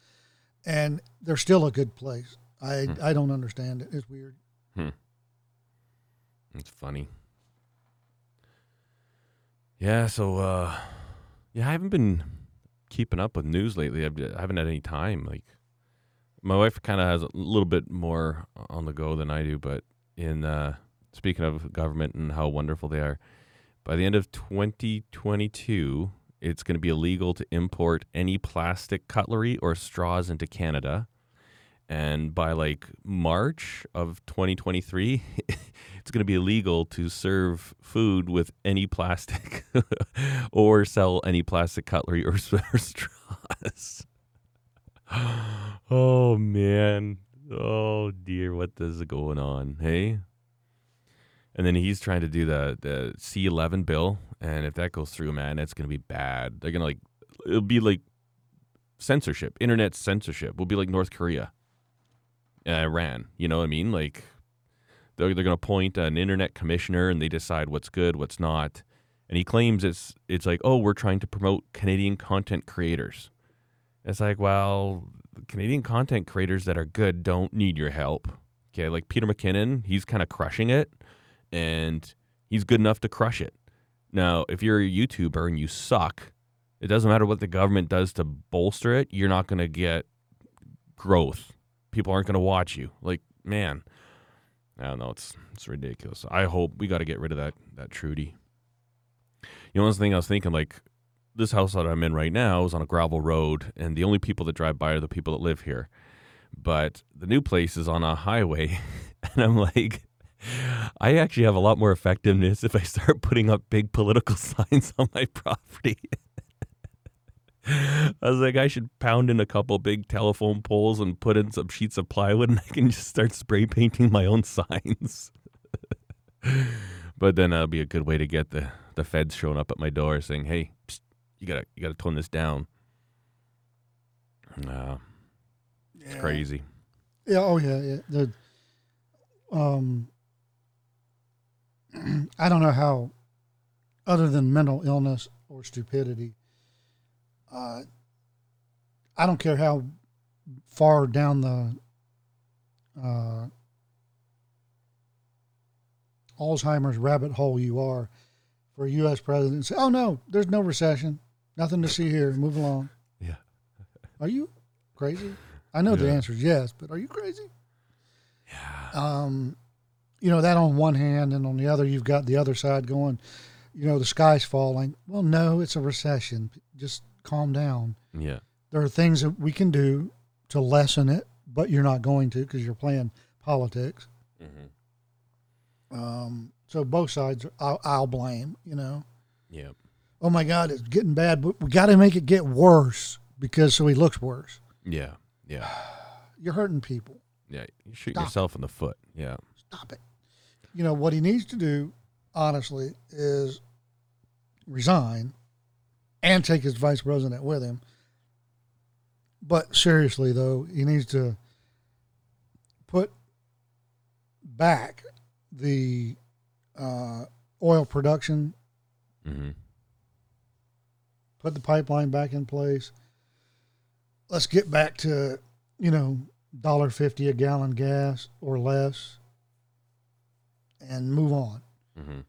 and they're still a good place. I Hmm. I don't understand it. It's weird. It's funny. Yeah, so uh yeah, I haven't been keeping up with news lately. I've, I haven't had any time. Like my wife kind of has a little bit more on the go than I do, but in uh speaking of government and how wonderful they are, by the end of 2022, it's going to be illegal to import any plastic cutlery or straws into Canada. And by like March of 2023, *laughs* it's going to be illegal to serve food with any plastic *laughs* or sell any plastic cutlery or, *laughs* straws. *gasps* oh man. Oh dear, what is going on? Hey? And then he's trying to do the the C11 bill, and if that goes through, man, it's going to be bad. They're going to like it'll be like censorship, internet censorship. We'll be like North Korea. And Iran, you know what I mean? Like they're, they're going to appoint an internet commissioner and they decide what's good, what's not. and he claims it's it's like, oh, we're trying to promote Canadian content creators. It's like, well, Canadian content creators that are good don't need your help. Okay, like Peter McKinnon, he's kind of crushing it, and he's good enough to crush it. Now, if you're a YouTuber and you suck, it doesn't matter what the government does to bolster it, you're not going to get growth. People aren't going to watch you. Like, man, I don't know. It's it's ridiculous. I hope we got to get rid of that that Trudy. You know, one thing I was thinking, like, this house that I'm in right now is on a gravel road, and the only people that drive by are the people that live here. But the new place is on a highway, *laughs* and I'm like, *laughs* I actually have a lot more effectiveness if I start putting up big political *laughs* signs on my property. I was like, I should pound in a couple big telephone poles and put in some sheets of plywood, *laughs* and I can just start spray painting my own signs. but then that'll be a good way to get the the feds showing up at my door saying, "Hey, psst, you gotta you gotta tone this down." Uh, it's crazy. Yeah. Oh, yeah. Yeah. The, um, *clears throat* I don't know how, other than mental illness or stupidity, uh, I don't care how far down the uh, Alzheimer's rabbit hole you are for a U.S. president. Say, oh no, there's no recession, nothing to see here. Move along. Yeah. Are you crazy? I know the answer is yes, but are you crazy? Yeah. Um, you know that on one hand, and on the other, you've got the other side going. You know the sky's falling. Well, no, it's a recession. Just calm down. Yeah. There are things that we can do to lessen it, but you're not going to because you're playing politics. Mm-hmm. Um, so both sides, I'll, I'll blame. You know, Yeah. oh my God, it's getting bad, but we got to make it get worse because so he looks worse. Yeah. Yeah. *sighs* You're hurting people. Yeah. You shoot Stop. yourself in the foot. Yeah. Stop it. You know what he needs to do, honestly, is resign and take his vice president with him. But seriously, though, he needs to put back the uh, oil production, Mm-hmm. put the pipeline back in place. Let's get back to, you know, dollar fifty a gallon gas or less, and move on. Mm-hmm.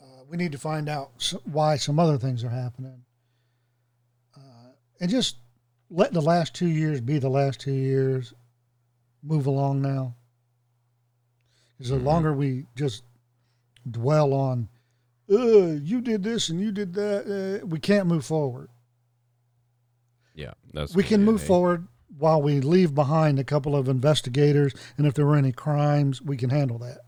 Uh, we need to find out why some other things are happening, and just let the last two years be the last two years. Move along now. 'Cause the Mhm. longer we just dwell on, you did this and you did that, uh, we can't move forward. Yeah. That's we can move forward while we leave behind a couple of investigators, and if there were any crimes, we can handle that.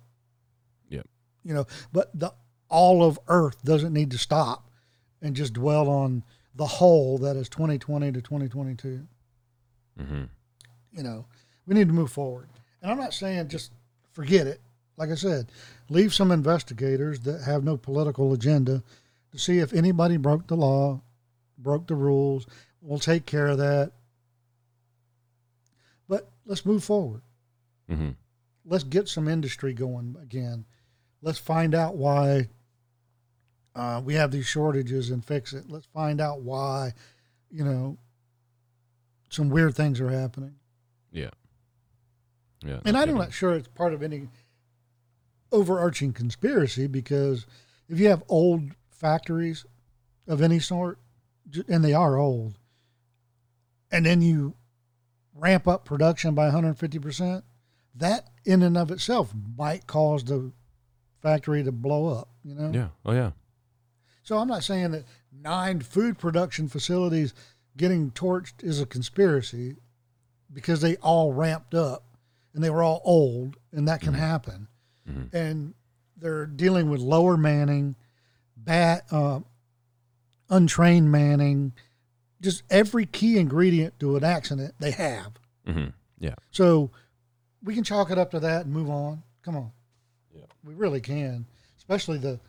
Yep. You know, but the all of Earth doesn't need to stop and just dwell on the whole that is 2020 to 2022. Mm-hmm. You know, we need to move forward. And I'm not saying just forget it. Like I said, leave some investigators that have no political agenda to see if anybody broke the law, broke the rules. We'll take care of that. But let's move forward. Mm-hmm. Let's get some industry going again. Let's find out why uh, we have these shortages and fix it. Let's find out why, you know, some weird things are happening. Yeah. Yeah. And I'm not sure it's part of any overarching conspiracy because if you have old factories of any sort, and they are old, and then you ramp up production by 150%, that in and of itself might cause the factory to blow up, you know? Yeah. Oh yeah. So I'm not saying that nine food production facilities getting torched is a conspiracy because they all ramped up and they were all old and that can happen. Mhm. And they're dealing with lower manning, bad, uh, untrained manning, just every key ingredient to an accident they have. Mm-hmm. Yeah. So we can chalk it up to that and move on. Come on. Yeah. We really can, especially the,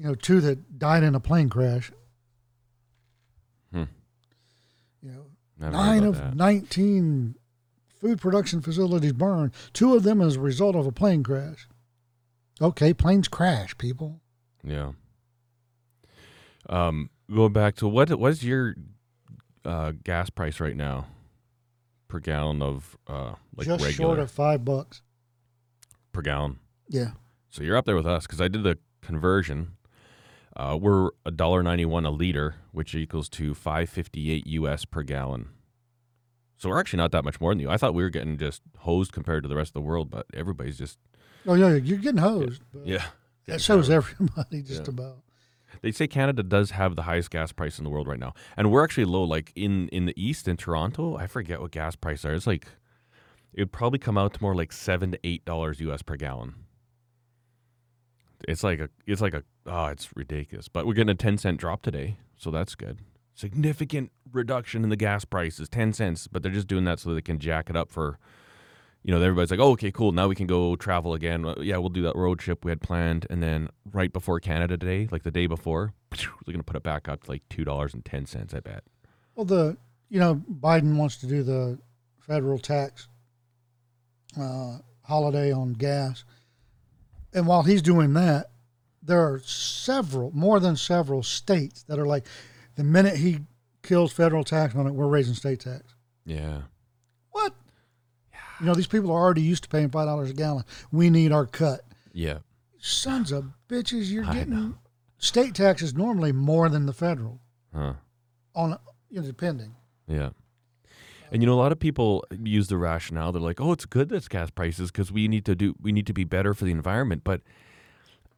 you know, two that died in a plane crash. Hmm. You know, nine of that. 19 food production facilities burned, two of them as a result of a plane crash. Okay, planes crash, people. Yeah. Um, going back to what what's your uh, gas price right now per gallon of uh, like Just regular short of five bucks. per gallon? Yeah. So you're up there with us because I did the conversion. Uh, we're a dollar ninety one a liter, which equals to five fifty eight US per gallon. So we're actually not that much more than you. I thought we were getting just hosed compared to the rest of the world, but everybody's just Oh yeah, you're getting hosed. but yeah. That shows everybody *laughs* just Yeah. about. They say Canada does have the highest gas price in the world right now, and we're actually low. Like in in the east in Toronto, I forget what gas prices are. It's like it would probably come out to more like seven to eight dollars US per gallon. It's like a it's like a oh it's ridiculous. But we're getting a ten cent drop today, so that's good. Significant reduction in the gas prices, ten cents. But they're just doing that so they can jack it up for you know, everybody's like, oh, okay, cool. Now we can go travel again. Yeah, we'll do that road trip we had planned. And then right before Canada Day, like the day before, they're going to put it back up to like $2.10, I bet. Well, the you know Biden wants to do the federal tax uh, holiday on gas, and while he's doing that, there are several, more than several states that are like, the minute he kills federal tax on it, we're raising state tax. Yeah. What? Yeah. You know, these people are already used to paying five dollars a gallon. We need our cut. Yeah. Sons of bitches, you're I getting know. state tax is normally more than the federal Huh. on you know, depending. Yeah. And you know, a lot of people use the rationale. They're like, "Oh, it's good that's gas prices because we need to do we need to be better for the environment." But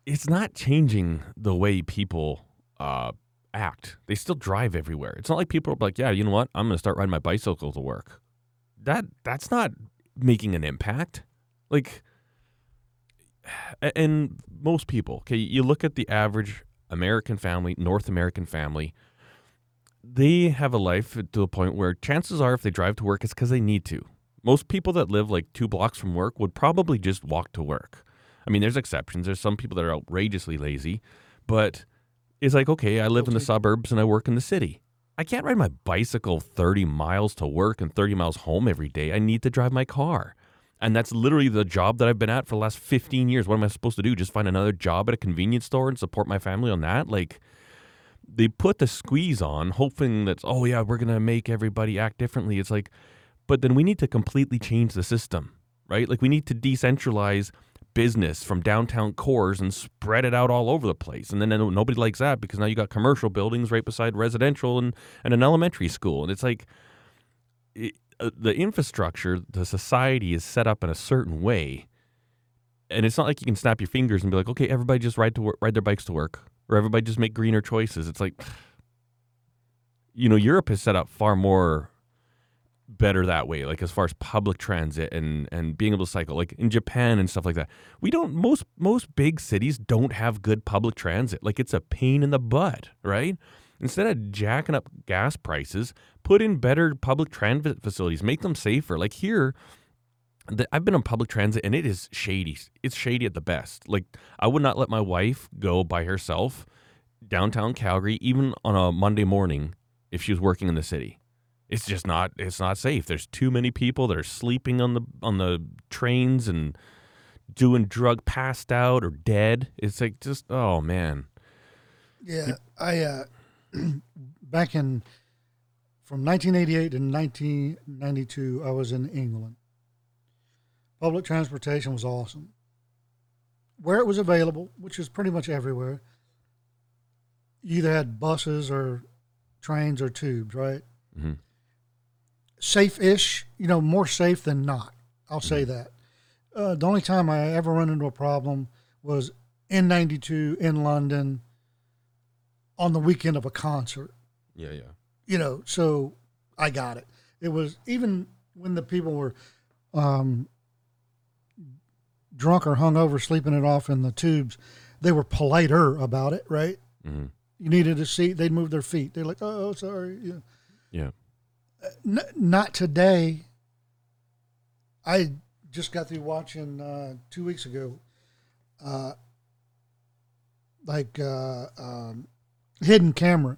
it's not changing the way people uh, act. They still drive everywhere. It's not like people are like, "Yeah, you know what? I'm going to start riding my bicycle to work." That that's not making an impact. Like, and most people, okay, you look at the average American family, North American family they have a life to the point where chances are if they drive to work it's because they need to most people that live like two blocks from work would probably just walk to work i mean there's exceptions. There's some people that are outrageously lazy but it's like okay i live in the suburbs and i work in the city. I can't ride my bicycle 30 miles to work and 30 miles home every day. I need to drive my car. And that's literally the job that i've been at for the last 15 years. What am i supposed to do? Just find another job at a convenience store and support my family on that? Like they put the squeeze on, hoping that oh yeah, we're gonna make everybody act differently. It's like, but then we need to completely change the system, right? Like we need to decentralize business from downtown cores and spread it out all over the place. And then nobody likes that because now you got commercial buildings right beside residential and, and an elementary school, and it's like it, uh, the infrastructure, the society is set up in a certain way. And it's not like you can snap your fingers and be like, okay, everybody just ride to ride their bikes to work, or everybody just make greener choices. It's like, *sighs* you know, Europe is set up far more better that way, like as far as public transit and and being able to cycle, like in Japan and stuff like that. We don't most most big cities don't have good public transit. Like it's a pain in the butt, right? Instead of jacking up gas prices, put in better public transit facilities, make them safer. Like here, the, I've been on public transit and it is shady. It's shady at the best. Like I would not let my wife go by herself downtown Calgary, even on a Monday morning, if she was working in the city. It's just not. It's not safe. There's too many people that are sleeping on the on the trains and doing drug passed out or dead. It's like just oh man. Yeah, I uh, *clears throat* back in from 1988 to 1992, I was in England. Public transportation was awesome. Where it was available, which is pretty much everywhere, you either had buses or trains or tubes, right? Mhm. Safe-ish, you know, more safe than not. I'll say that. Uh, the only time I ever run into a problem was in '92 in London on the weekend of a concert. Yeah, yeah. You know, so I got it. It was even when the people were um, drunk or hungover, sleeping it off in the tubes. They were politer about it, right? hmm You needed a seat, they'd move their feet. They're like, "Oh, sorry." Know. Yeah. N- not today. I just got through watching uh, two weeks ago, uh, like uh, um, hidden camera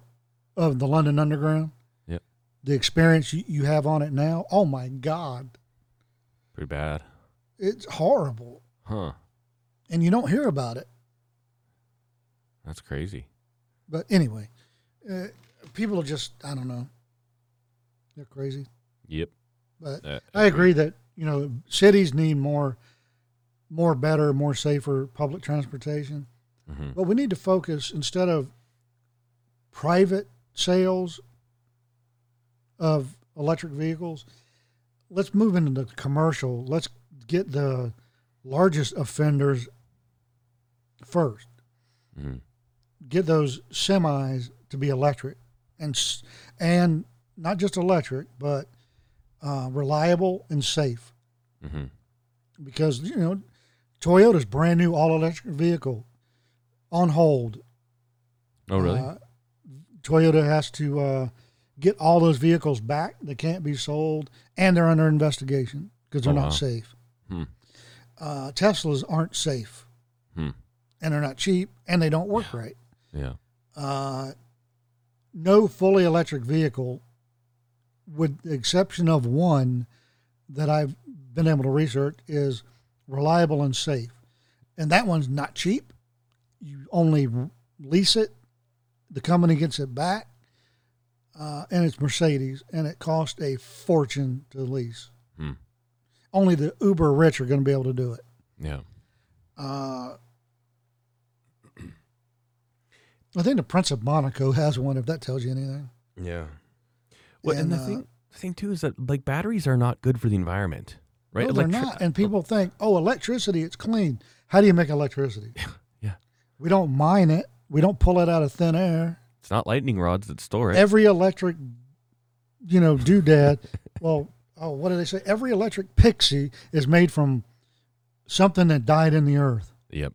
of the London Underground. Yep. The experience you, you have on it now. Oh my God, Pretty bad. it's horrible, Huh. and you don't hear about it. That's crazy. But anyway, uh, people are just I don't know. They're crazy. Yep. But Uh, I agree that you know cities need more, more better, more safer public transportation. hmm But we need to focus instead of private sales of electric vehicles. Let's move into the commercial. Let's get the largest offenders first. hmm Get those semis to be electric, and and not just electric, but uh, reliable and safe. hmm Because you know, Toyota's brand new all electric vehicle on hold Oh, really? Uh, Toyota has to uh, get all those vehicles back. They can't be sold, and they're under investigation because they're Oh, not wow. safe. Hmm. Uh, Teslas aren't safe, Hmm. and they're not cheap, and they don't work right. yeah. Uh, no fully electric vehicle, with the exception of one that I've been able to research, is reliable and safe. And that one's not cheap. You only lease it, the company gets it back, uh, and it's Mercedes, and it costs a fortune to lease. Hmm. Only the uber rich are going to be able to do it. Yeah. Uh, *clears throat* I think the Prince of Monaco has one. If that tells you anything. Yeah. Well, and, And, the uh, thing, the thing too is that like batteries are not good for the environment, right? No, they're not. And people think, oh, electricity, it's clean. How do you make electricity? *laughs* Yeah. We don't mine it. We don't pull it out of thin air. It's not lightning rods that store it. Every electric, you know, doodad. *laughs* well, oh, what do they say? Every electric pixie is made from something that died in the earth. yep.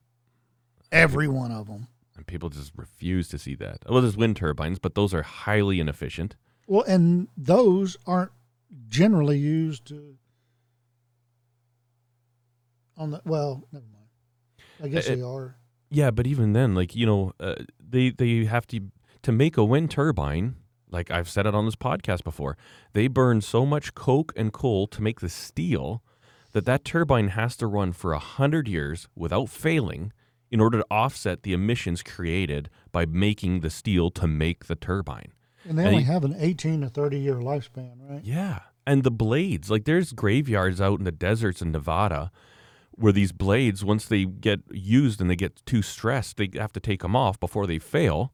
Every one of them. And people just refuse to see that. Well, there's wind turbines, but those are highly inefficient. Well, and those aren't generally used to, on the. Well, never mind. I guess they are. Yeah, but even then, like you know, uh, they they have to to make a wind turbine. Like I've said it on this podcast before, they burn so much coke and coal to make the steel that that turbine has to run for a hundred years without failing in order to offset the emissions created by making the steel to make the turbine. And they and only you- have an 18 to 30 year lifespan, right? Yeah. And the blades, like there's graveyards out in the deserts in Nevada where these blades, once they get used and they get too stressed, they have to take them off before they fail,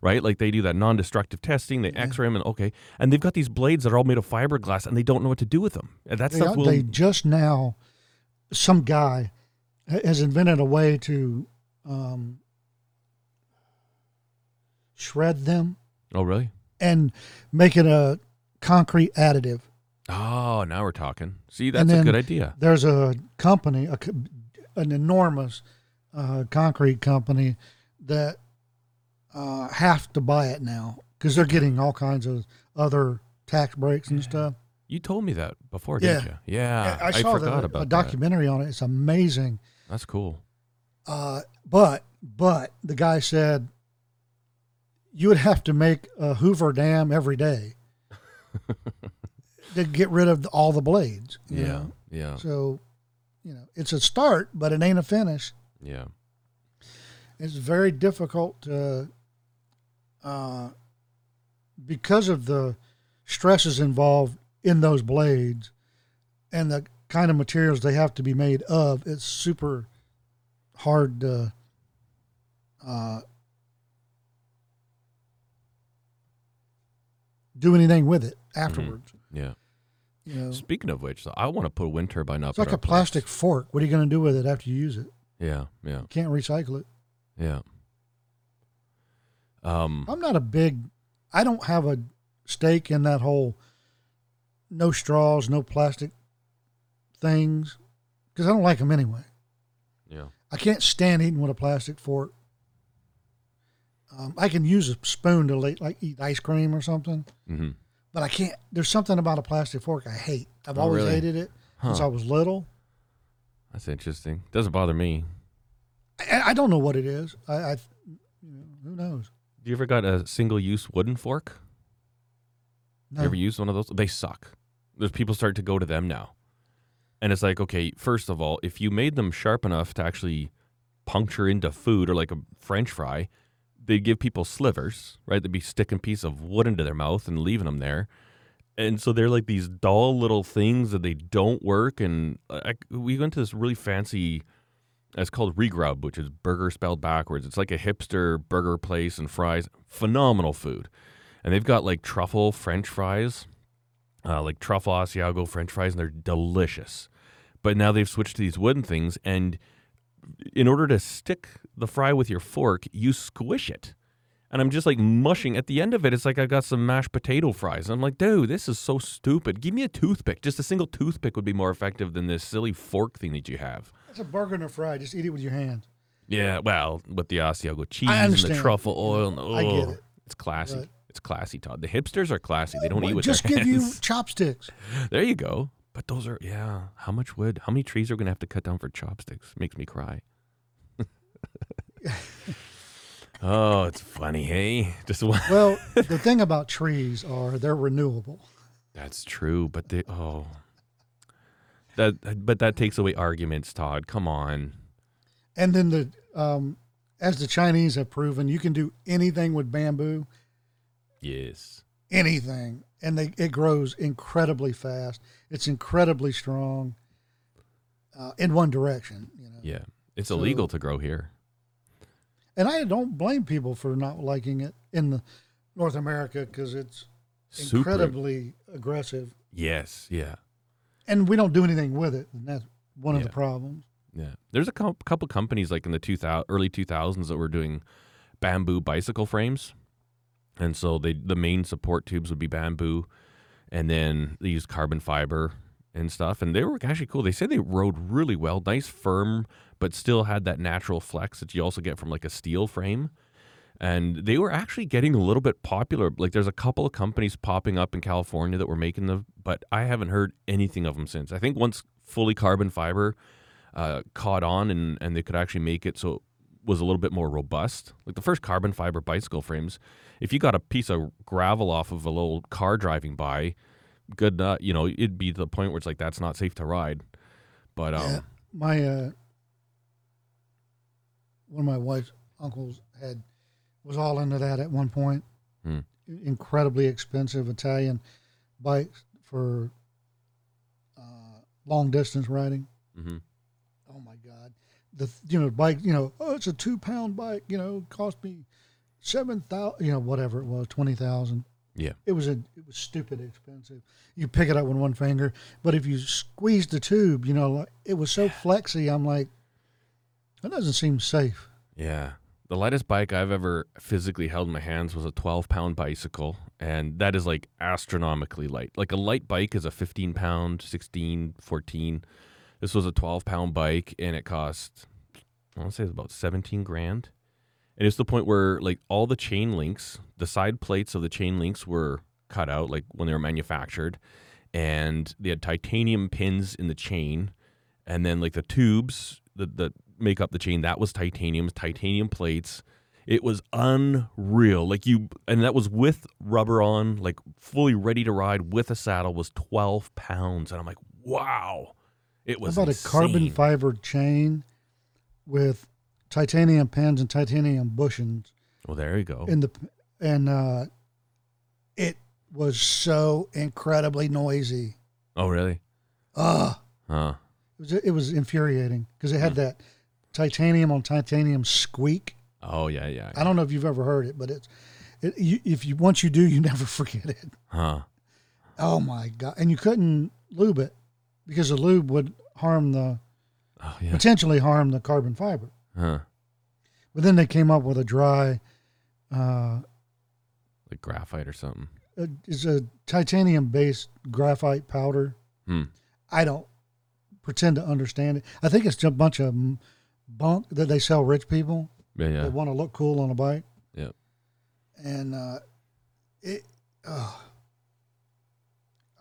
right? Like they do that non destructive testing, they x ray them, and okay. And they've got these blades that are all made of fiberglass and they don't know what to do with them. And that They, stuff will. they just now, some guy has invented a way to um, shred them oh, really? And make it a concrete additive. Oh, now we're talking. See, that's a good idea. There's a company, a, an enormous uh, concrete company that uh, have to buy it now because they're getting all kinds of other tax breaks and stuff. You told me that before, Yeah. didn't you? Yeah. I saw forgot the, about a that. documentary on it. It's amazing. That's cool. Uh, but but the guy said you would have to make a Hoover Dam every day *laughs* to get rid of all the blades. Yeah. know? Yeah. So, you know, it's a start, but it ain't a finish. Yeah. It's very difficult to, uh, because of the stresses involved in those blades and the kind of materials they have to be made of. It's super hard to, uh, do anything with it afterwards. Yeah. You know, Speaking of which, I want to put a wind turbine up. it's like a plastic place. fork. What are you going to do with it after you use it? Yeah, yeah, You can't recycle it. yeah. Um, I'm not a big. I don't have a stake in that whole no straws, no plastic things because I don't like them anyway. yeah, I can't stand eating with a plastic fork. Um, I can use a spoon to like, like eat ice cream or something, hmm but I can't. There's something about a plastic fork I hate. I've Oh, always really? hated it since I was little. That's interesting. Doesn't bother me. I, I don't know what it is. I, I you know, who knows? Do you ever got a single-use wooden fork? No. You ever used one of those? They suck. There's people start to go to them now, and it's like, okay, first of all, if you made them sharp enough to actually puncture into food or like a French fry, they'd give people slivers, right? They'd be sticking a piece of wood into their mouth and leaving them there. And so they're like these dull little things that they don't work. And I, we went to this really fancy, it's called Regrub, which is burger spelled backwards. It's like a hipster burger place and fries. Phenomenal food. And they've got like truffle French fries, uh, like truffle Asiago French fries, and they're delicious. But now they've switched to these wooden things. And in order to stick the fry with your fork, you squish it and I'm just like mushing. At the end of it, it's like I got some mashed potato fries. I'm like, dude, this is so stupid. Give me a toothpick. Just a single toothpick would be more effective than this silly fork thing that you have. It's a burger and a fry. Just eat it with your hands. Yeah, well, with the Asiago cheese and the truffle oil. And, oh, I get it. It's classy. Right. It's classy, Todd. The hipsters are classy. They don't well, eat with just their hands. Just give you *laughs* chopsticks. There you go. But those are yeah. How much wood? How many trees are we gonna have to cut down for chopsticks? Makes me cry. *laughs* Oh, it's funny, hey? Just *laughs* well, the thing about trees are they're renewable. That's true, but they oh that but that takes away arguments, Todd. Come on. And then the um, as the Chinese have proven, you can do anything with bamboo. Yes. Anything, and they it grows incredibly fast. It's incredibly strong. Uh, in one direction, you know. Yeah, it's so, illegal to grow here and I don't blame people for not liking it in the North America because it's Super. incredibly aggressive. Yes, yeah. And we don't do anything with it, and that's one yeah. of the problems. Yeah, there's a couple companies like in the 2000, early 2000s that were doing bamboo bicycle frames, and so they the main support tubes would be bamboo, and then they used carbon fiber and stuff, and they were actually cool. They said they rode really well, nice firm but still had that natural flex that you also get from like a steel frame. And they were actually getting a little bit popular. Like there's a couple of companies popping up in California that were making them, but I haven't heard anything of them since. I think once fully carbon fiber uh, caught on and, and they could actually make it so it was a little bit more robust. Like the first carbon fiber bicycle frames, if you got a piece of gravel off of a little car driving by, good, uh, you know, it'd be the point where it's like that's not safe to ride. But um, yeah, my uh, one of my wife's uncles had was all into that at one point. Hmm. Incredibly expensive Italian bikes for uh, long distance riding. Mm-hmm. Oh my God, the you know bike you know oh it's a two pound bike you know cost me seven thousand you know whatever it was twenty thousand. Yeah, it was a it was stupid expensive. You pick it up with one finger, but if you squeeze the tube, you know, like, it was so flexy. I'm like, that doesn't seem safe. Yeah. The lightest bike I've ever physically held in my hands was a 12 pound bicycle. And that is like astronomically light. Like a light bike is a 15 pound, 16, 14. This was a 12 pound bike and it cost, I want to say it's about 17 grand. And it's the point where like all the chain links, the side plates of the chain links were cut out like when they were manufactured. And they had titanium pins in the chain. And then like the tubes, that the make up the chain. That was titanium, titanium plates. It was unreal. Like you, and that was with rubber on, like fully ready to ride with a saddle. Was twelve pounds, and I'm like, wow, it was. How about insane. a carbon fiber chain with titanium pins and titanium bushings? Well, there you go. In the and uh, it was so incredibly noisy. Oh, really? Ah. Uh, huh. It was it was infuriating because it had hmm. that titanium on titanium squeak. Oh yeah, yeah. I don't know if you've ever heard it, but it's it, you, if you once you do, you *laughs* never forget it. Huh. Oh my god! And you couldn't lube it because the lube would harm the oh, yeah. potentially harm the carbon fiber. Huh. But then they came up with a dry, uh, like graphite or something. It's a titanium based graphite powder. Hmm. I don't pretend to understand it. I think it's just a bunch of bunk that they sell rich people. Yeah, yeah. That want to look cool on a bike. Yep. And uh, it, uh,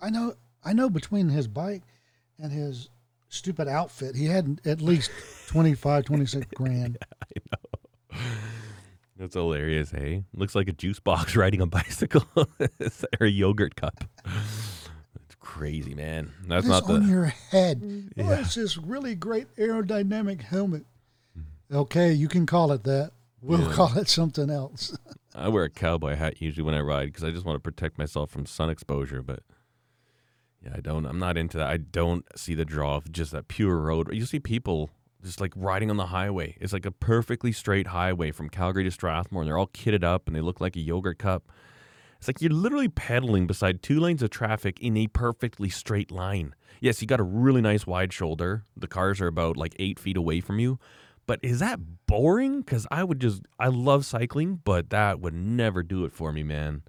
I know, I know between his bike and his stupid outfit, he had at least 25, 26 *laughs* grand. Yeah, I know. That's hilarious, hey? Looks like a juice box *laughs* riding a bicycle *laughs* or a yogurt cup. It's crazy, man. That's it's not on the... your head. Mm. Oh, yeah. Oh, it's this really great aerodynamic helmet. Mm. Okay, you can call it that. We'll Yeah. call it something else. I wear a cowboy hat usually when I ride because I just want to protect myself from sun exposure. But yeah, I don't. I'm not into that. I don't see the draw of just that pure road. You see people just like riding on the highway. It's like a perfectly straight highway from Calgary to Strathmore, and they're all kitted up and they look like a yogurt cup. It's like you're literally pedaling beside two lanes of traffic in a perfectly straight line. Yes, you got a really nice wide shoulder. The cars are about like eight feet away from you. But is that boring? Because I would just, I love cycling, but that would never do it for me, man.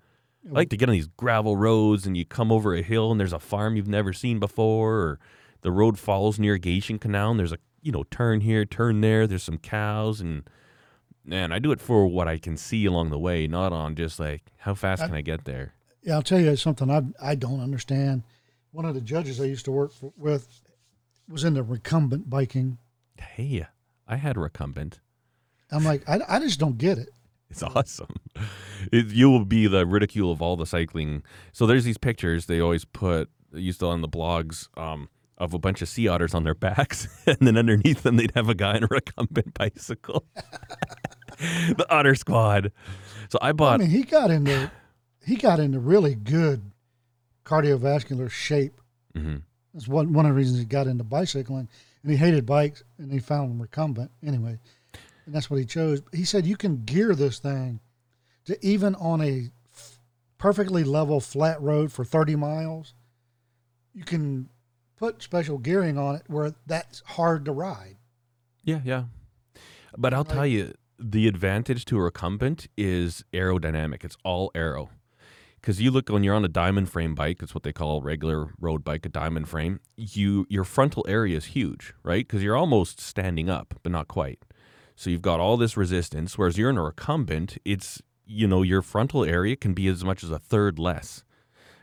I like to get on these gravel roads and you come over a hill and there's a farm you've never seen before, or the road follows an irrigation canal and there's a, you know, turn here, turn there, there's some cows. And man, I do it for what I can see along the way, not on just like, how fast can I get there? Yeah, I'll tell you something I I don't understand. One of the judges I used to work for, with was in into recumbent biking. Hey, I had a recumbent. I'm like, I, I just don't get it. It's awesome. It, you will be the ridicule of all the cycling. So there's these pictures they always put used to on the blogs um, of a bunch of sea otters on their backs, *laughs* and then underneath them they'd have a guy on a recumbent bicycle. *laughs* the Otter Squad. So I bought. I mean, he got into he got into really good cardiovascular shape. Mhm. That's one one of the reasons he got into bicycling, and he hated bikes, and he found them recumbent anyway, and that's what he chose. He said you can gear this thing to even on a f- perfectly level flat road for thirty miles, you can put special gearing on it where that's hard to ride. Yeah, yeah. But I'll tell you, the advantage to a recumbent is aerodynamic. It's all aero. Because you look when you're on a diamond frame bike, that's what they call a regular road bike, a diamond frame. You your frontal area is huge, right? Because you're almost standing up, but not quite. So you've got all this resistance. Whereas you're in a recumbent, it's you know your frontal area can be as much as a third less.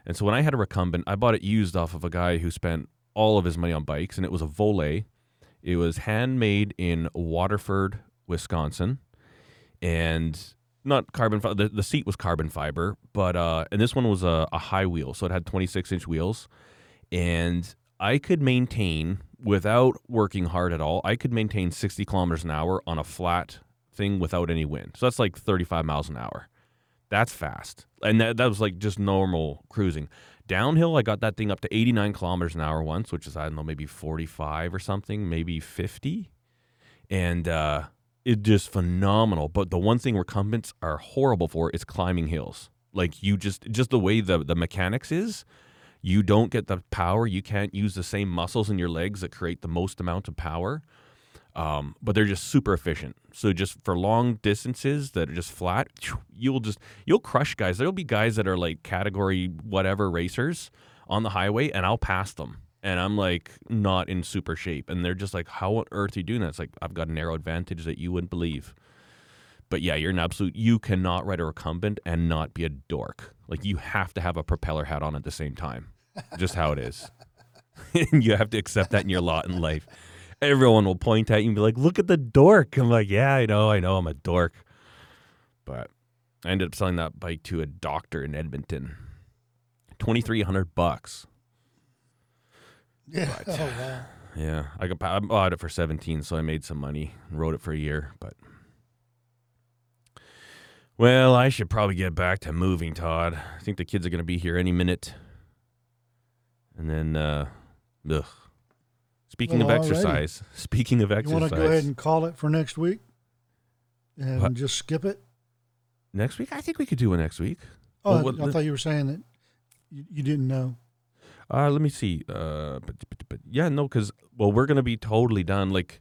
And so when I had a recumbent, I bought it used off of a guy who spent all of his money on bikes, and it was a Volae. It was handmade in Waterford, Wisconsin, and not carbon. Fi- the, the seat was carbon fiber, but uh, and this one was a, a high wheel, so it had 26 inch wheels, and I could maintain without working hard at all. I could maintain 60 kilometers an hour on a flat thing without any wind. So that's like 35 miles an hour. That's fast, and that, that was like just normal cruising. Downhill, I got that thing up to 89 kilometers an hour once, which is I don't know, maybe 45 or something, maybe 50, and uh, it just phenomenal. But the one thing recumbents are horrible for is climbing hills. Like you just just the way the the mechanics is, you don't get the power. You can't use the same muscles in your legs that create the most amount of power. Um, but they're just super efficient. So just for long distances that are just flat, you'll just you'll crush guys. There'll be guys that are like category whatever racers on the highway, and I'll pass them. And I'm like not in super shape, and they're just like, "How on earth are you doing that?" It's like I've got an aero advantage that you wouldn't believe. But yeah, you're an absolute. You cannot ride a recumbent and not be a dork. Like you have to have a propeller hat on at the same time. Just how it is. *laughs* and you have to accept that in your lot in life. Everyone will point at you and be like, "Look at the dork." I'm like, "Yeah, I know, I know, I'm a dork." But I ended up selling that bike to a doctor in Edmonton. Twenty three hundred bucks. Yeah. But- *laughs* Oh wow. Yeah, I got I bought it for seventeen, so I made some money and rode it for a year. But well, I should probably get back to moving, Todd. I think the kids are going to be here any minute. And then, uh, ugh. Speaking Well, of exercise, *laughs* speaking of exercise, You want to go ahead and call it for next week, and What? just skip it? next week, I think we could do it next week. Oh, Well, what- I thought you were saying that you, you didn't know. Uh, let me see. Uh, but, but, but yeah, no, because well, we're gonna be totally done. Like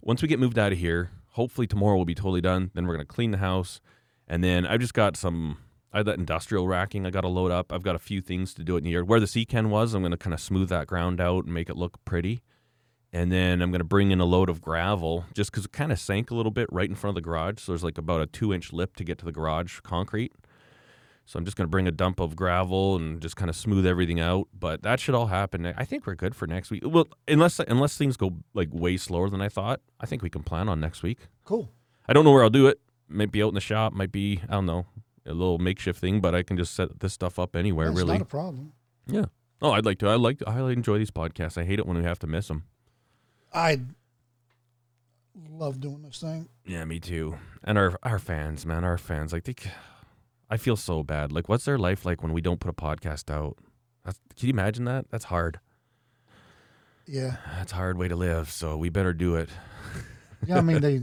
once we get moved out of here, hopefully tomorrow we'll be totally done. Then we're gonna clean the house, and then I've just got some. I had that industrial racking. I got to load up. I've got a few things to do it in the yard. Where the sea can was, I'm gonna kind of smooth that ground out and make it look pretty. And then I'm gonna bring in a load of gravel, just because it kind of sank a little bit right in front of the garage. So there's like about a two inch lip to get to the garage concrete. So I'm just going to bring a dump of gravel and just kind of smooth everything out. But that should all happen. I think we're good for next week. Well, unless unless things go like way slower than I thought, I think we can plan on next week. Cool. I don't know where I'll do it. Might be out in the shop. Might be I don't know a little makeshift thing. But I can just set this stuff up anywhere. That's really. not a problem. yeah. Oh, I'd like to. I like. I enjoy these podcasts. I hate it when we have to miss them. I love doing this thing. Yeah, me too. And our our fans, man, our fans. Like, they, I feel so bad. Like, what's their life like when we don't put a podcast out? That's, can you imagine that? That's hard. Yeah. That's a hard way to live. So we better do it. Yeah, I mean they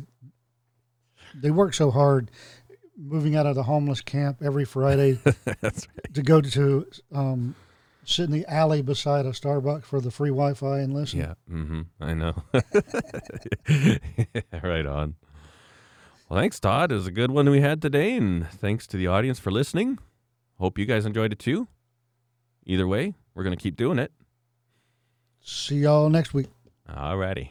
they work so hard moving out of the homeless camp every Friday *laughs* right. to go to um, sit in the alley beside a Starbucks for the free Wi-Fi and listen. Yeah. Mm-hmm. I know. *laughs* right on. Well, thanks, Todd. It was a good one we had today, and thanks to the audience for listening. Hope you guys enjoyed it too. Either way, we're gonna keep doing it. See y'all next week. Alrighty.